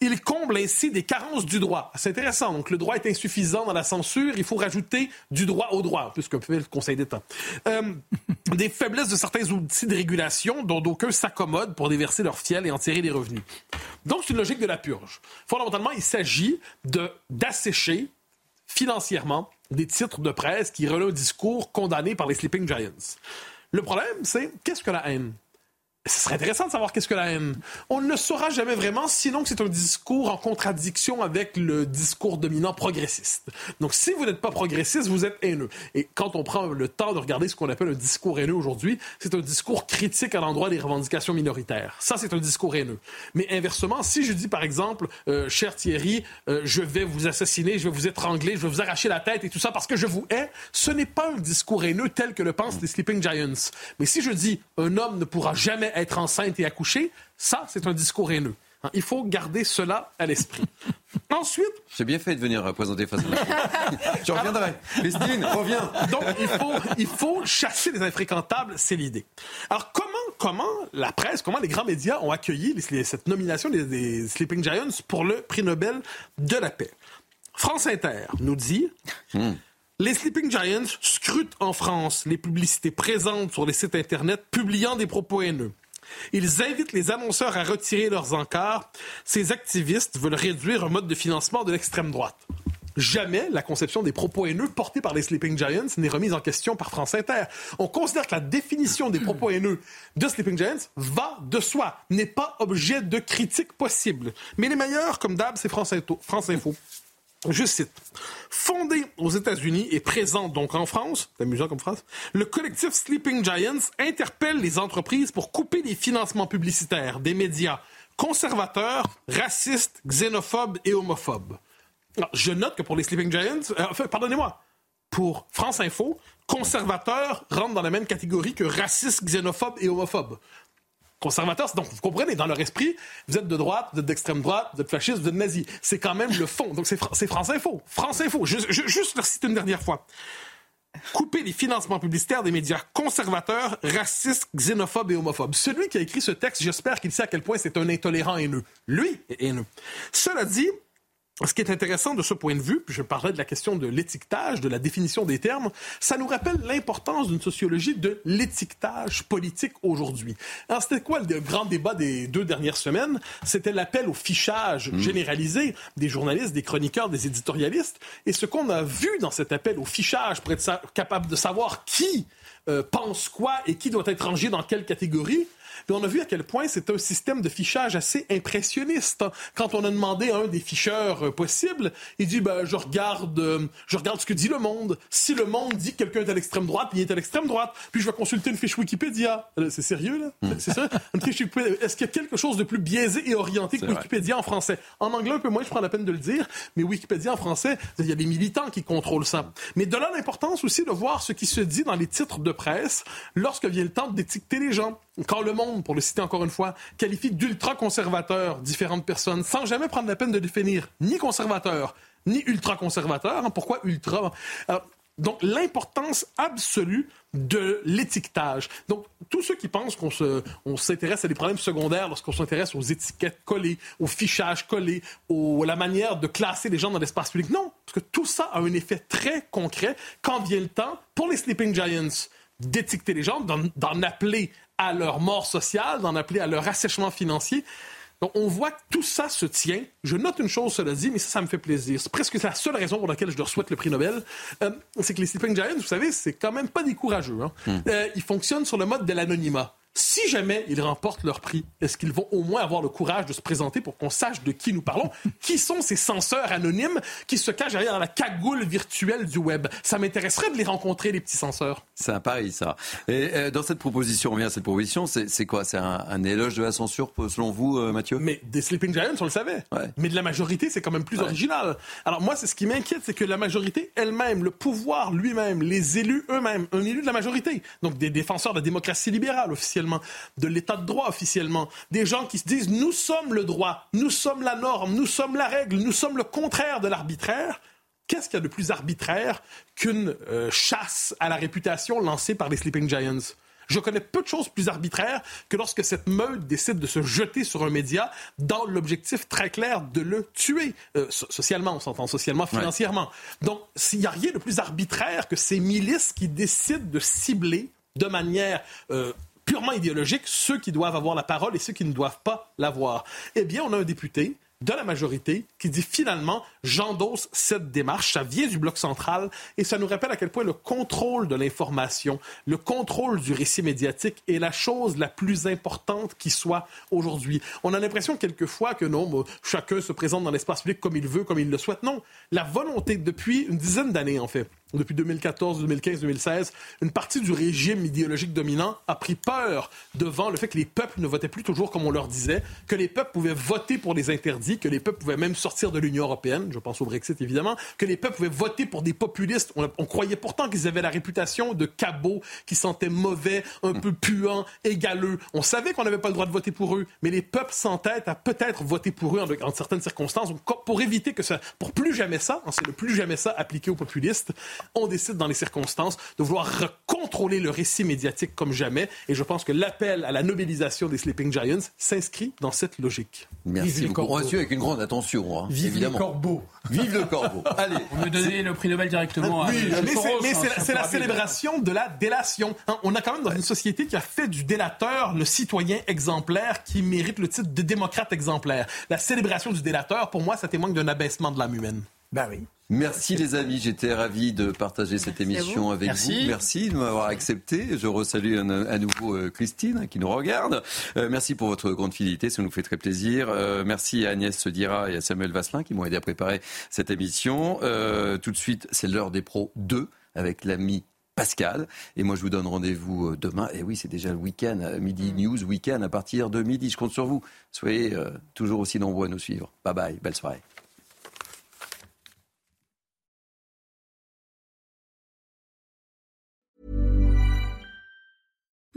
Ils comblent ainsi des carences du droit. C'est intéressant. Donc, le droit est insuffisant dans la censure. Il faut rajouter du droit au droit, plus que fait le Conseil d'État. Euh, des faiblesses de certains outils de régulation dont d'aucuns s'accommodent pour déverser leur fiel et en tirer des revenus. Donc, c'est une logique de la purge. Fondamentalement, il s'agit d'assécher financièrement des titres de presse qui relaient un discours condamné par les Sleeping Giants. Le problème, c'est qu'est-ce que la haine? Ce serait intéressant de savoir qu'est-ce que la haine. On ne le saura jamais vraiment, sinon que c'est un discours en contradiction avec le discours dominant progressiste. Donc, si vous n'êtes pas progressiste, vous êtes haineux. Et quand on prend le temps de regarder ce qu'on appelle un discours haineux aujourd'hui, c'est un discours critique à l'endroit des revendications minoritaires. Ça, c'est un discours haineux. Mais inversement, si je dis, par exemple, euh, cher Thierry, euh, je vais vous assassiner, je vais vous étrangler, je vais vous arracher la tête et tout ça parce que je vous hais, ce n'est pas un discours haineux tel que le pensent les Sleeping Giants. Mais si je dis, un homme ne pourra jamais être enceinte et accoucher, ça, c'est un discours haineux. Hein, il faut garder cela à l'esprit. Ensuite. J'ai bien fait de venir présenter face à Je reviendrai. Christine, reviens. Donc, il faut, il faut chasser les infréquentables, c'est l'idée. Alors, comment, comment la presse, comment les grands médias ont accueilli cette nomination des, Sleeping Giants pour le prix Nobel de la paix? France Inter nous dit. Hmm. Les Sleeping Giants scrutent en France les publicités présentes sur les sites Internet publiant des propos haineux. Ils invitent les annonceurs à retirer leurs encarts. Ces activistes veulent réduire un mode de financement de l'extrême droite. Jamais la conception des propos haineux portés par les Sleeping Giants n'est remise en question par France Inter. On considère que la définition des propos haineux de Sleeping Giants va de soi, n'est pas objet de critique possible. Mais les meilleurs, comme d'hab, c'est France Info. Je cite. Fondé aux États-Unis et présent donc en France, c'est amusant comme phrase, le collectif Sleeping Giants interpelle les entreprises pour couper les financements publicitaires des médias conservateurs, racistes, xénophobes et homophobes. je note que pour les Sleeping Giants, euh, pardonnez-moi, pour France Info, conservateurs rentrent dans la même catégorie que racistes, xénophobes et homophobes conservateurs. Donc, vous comprenez, dans leur esprit, vous êtes de droite, vous êtes d'extrême droite, vous êtes fasciste, vous êtes nazi. C'est quand même le fond. Donc, c'est France Info. France Info. Je, je, juste leur citer une dernière fois. Couper les financements publicitaires des médias conservateurs, racistes, xénophobes et homophobes. Celui qui a écrit ce texte, j'espère qu'il sait à quel point c'est un intolérant haineux. Lui est haineux. Cela dit, ce qui est intéressant de ce point de vue, puis je parlais de la question de l'étiquetage, de la définition des termes, ça nous rappelle l'importance d'une sociologie de l'étiquetage politique aujourd'hui. Alors, c'était quoi le grand débat des deux dernières semaines? C'était l'appel au fichage mmh. généralisé des journalistes, des chroniqueurs, des éditorialistes. Et ce qu'on a vu dans cet appel au fichage pour être capable de savoir qui euh, pense quoi et qui doit être rangé dans quelle catégorie, puis on a vu à quel point c'est un système de fichage assez impressionniste. Quand on a demandé à un des ficheurs euh, possibles, il dit ben, je regarde euh, je regarde ce que dit le monde. Si le monde dit que quelqu'un est à l'extrême droite, il est à l'extrême droite. Puis je vais consulter une fiche Wikipédia. Euh, c'est sérieux là? Hmm. C'est ça? Une fiche Est-ce qu'il y a quelque chose de plus biaisé et orienté que Wikipédia en français? En anglais un peu moins, je prends la peine de le dire, mais Wikipédia en français, il y a des militants qui contrôlent ça. Mais de là l'importance aussi de voir ce qui se dit dans les titres de presse lorsque vient le temps d'étiqueter les gens. Quand le monde pour le citer encore une fois, qualifie d'ultra-conservateurs différentes personnes sans jamais prendre la peine de définir ni conservateur ni ultra-conservateur. Hein. Pourquoi ultra? Donc, l'importance absolue de l'étiquetage. Donc, tous ceux qui pensent qu'on on s'intéresse à des problèmes secondaires lorsqu'on s'intéresse aux étiquettes collées, au fichage collé, à la manière de classer les gens dans l'espace public, non, parce que tout ça a un effet très concret quand vient le temps pour les Sleeping Giants d'étiqueter les gens, d'en appeler à leur mort sociale, d'en appeler à leur assèchement financier. Donc, on voit que tout ça se tient. Je note une chose, cela dit, mais ça, ça me fait plaisir. C'est presque la seule raison pour laquelle je leur souhaite le prix Nobel. Euh, c'est que les Sleeping Giants, vous savez, c'est quand même pas des courageux. Hein. Hmm. Euh, ils fonctionnent sur le mode de l'anonymat si jamais ils remportent leur prix, est-ce qu'ils vont au moins avoir le courage de se présenter pour qu'on sache de qui nous parlons? qui sont ces censeurs anonymes qui se cachent derrière la cagoule virtuelle du web? Ça m'intéresserait de les rencontrer, les petits censeurs. C'est un pari, ça. Et euh, dans cette proposition, on vient à cette proposition, c'est quoi? C'est un, éloge de la censure, selon vous, euh, Mathieu? Mais des Sleeping Giants, on le savait. Mais de la majorité, c'est quand même plus original. Alors moi, c'est ce qui m'inquiète, c'est que la majorité elle-même, le pouvoir lui-même, les élus eux-mêmes, un élu de la majorité, donc des défenseurs de la démocratie libérale officiellement, de l'état de droit officiellement, des gens qui se disent nous sommes le droit, nous sommes la norme, nous sommes la règle, nous sommes le contraire de l'arbitraire. Qu'est-ce qu'il y a de plus arbitraire qu'une euh, chasse à la réputation lancée par les Sleeping Giants? Je connais peu de choses plus arbitraires que lorsque cette meute décide de se jeter sur un média dans l'objectif très clair de le tuer. Euh, socialement, on s'entend socialement, financièrement. Donc, s'il n'y a rien de plus arbitraire que ces milices qui décident de cibler de manière euh, purement idéologique ceux qui doivent avoir la parole et ceux qui ne doivent pas l'avoir. Eh bien, on a un député de la majorité qui dit finalement j'endosse cette démarche, ça vient du bloc central et ça nous rappelle à quel point le contrôle de l'information, le contrôle du récit médiatique est la chose la plus importante qui soit aujourd'hui. On a l'impression quelquefois que non, chacun se présente dans l'espace public comme il veut, comme il le souhaite. Non, la volonté depuis une dizaine d'années en fait depuis 2014, 2015, 2016, une partie du régime idéologique dominant a pris peur devant le fait que les peuples ne votaient plus toujours comme on leur disait, que les peuples pouvaient voter pour des interdits, que les peuples pouvaient même sortir de l'Union européenne, je pense au Brexit évidemment, que les peuples pouvaient voter pour des populistes. On, croyait pourtant qu'ils avaient la réputation de cabots, qui sentaient mauvais, un peu puants, égaleux. On savait qu'on n'avait pas le droit de voter pour eux, mais les peuples s'entêtent à peut-être voter pour eux en, certaines circonstances, pour éviter que ça, pour plus jamais ça, c'est le plus jamais ça appliqué aux populistes, on décide dans les circonstances de vouloir contrôler le récit médiatique comme jamais. Et je pense que l'appel à la nobilisation des Sleeping Giants s'inscrit dans cette logique. Merci beaucoup. On reçu avec une grande attention. Hein, Vive évidemment. le corbeau. Vive le corbeau. Allez. On me donner le prix Nobel directement. Oui, à mais c'est la célébration de la délation. Hein, on a quand même dans une société qui a fait du délateur le citoyen exemplaire qui mérite le titre de démocrate exemplaire. La célébration du délateur, pour moi, ça témoigne d'un abaissement de l'âme humaine. Ben oui. Merci les amis, j'étais ravi de partager cette émission avec merci. vous. Merci de m'avoir accepté. Je resalue à nouveau euh, Christine hein, qui nous regarde. Euh, merci pour votre grande fidélité, ça nous fait très plaisir. Euh, merci à Agnès Sedira et à Samuel Vasselin qui m'ont aidé à préparer cette émission. Euh, tout de suite, c'est l'heure des pros 2 avec l'ami Pascal. Et moi, je vous donne rendez-vous demain. Et oui, c'est déjà le week-end, midi news, week-end à partir de midi. Je compte sur vous. Soyez euh, toujours aussi nombreux à nous suivre. Bye bye, belle soirée.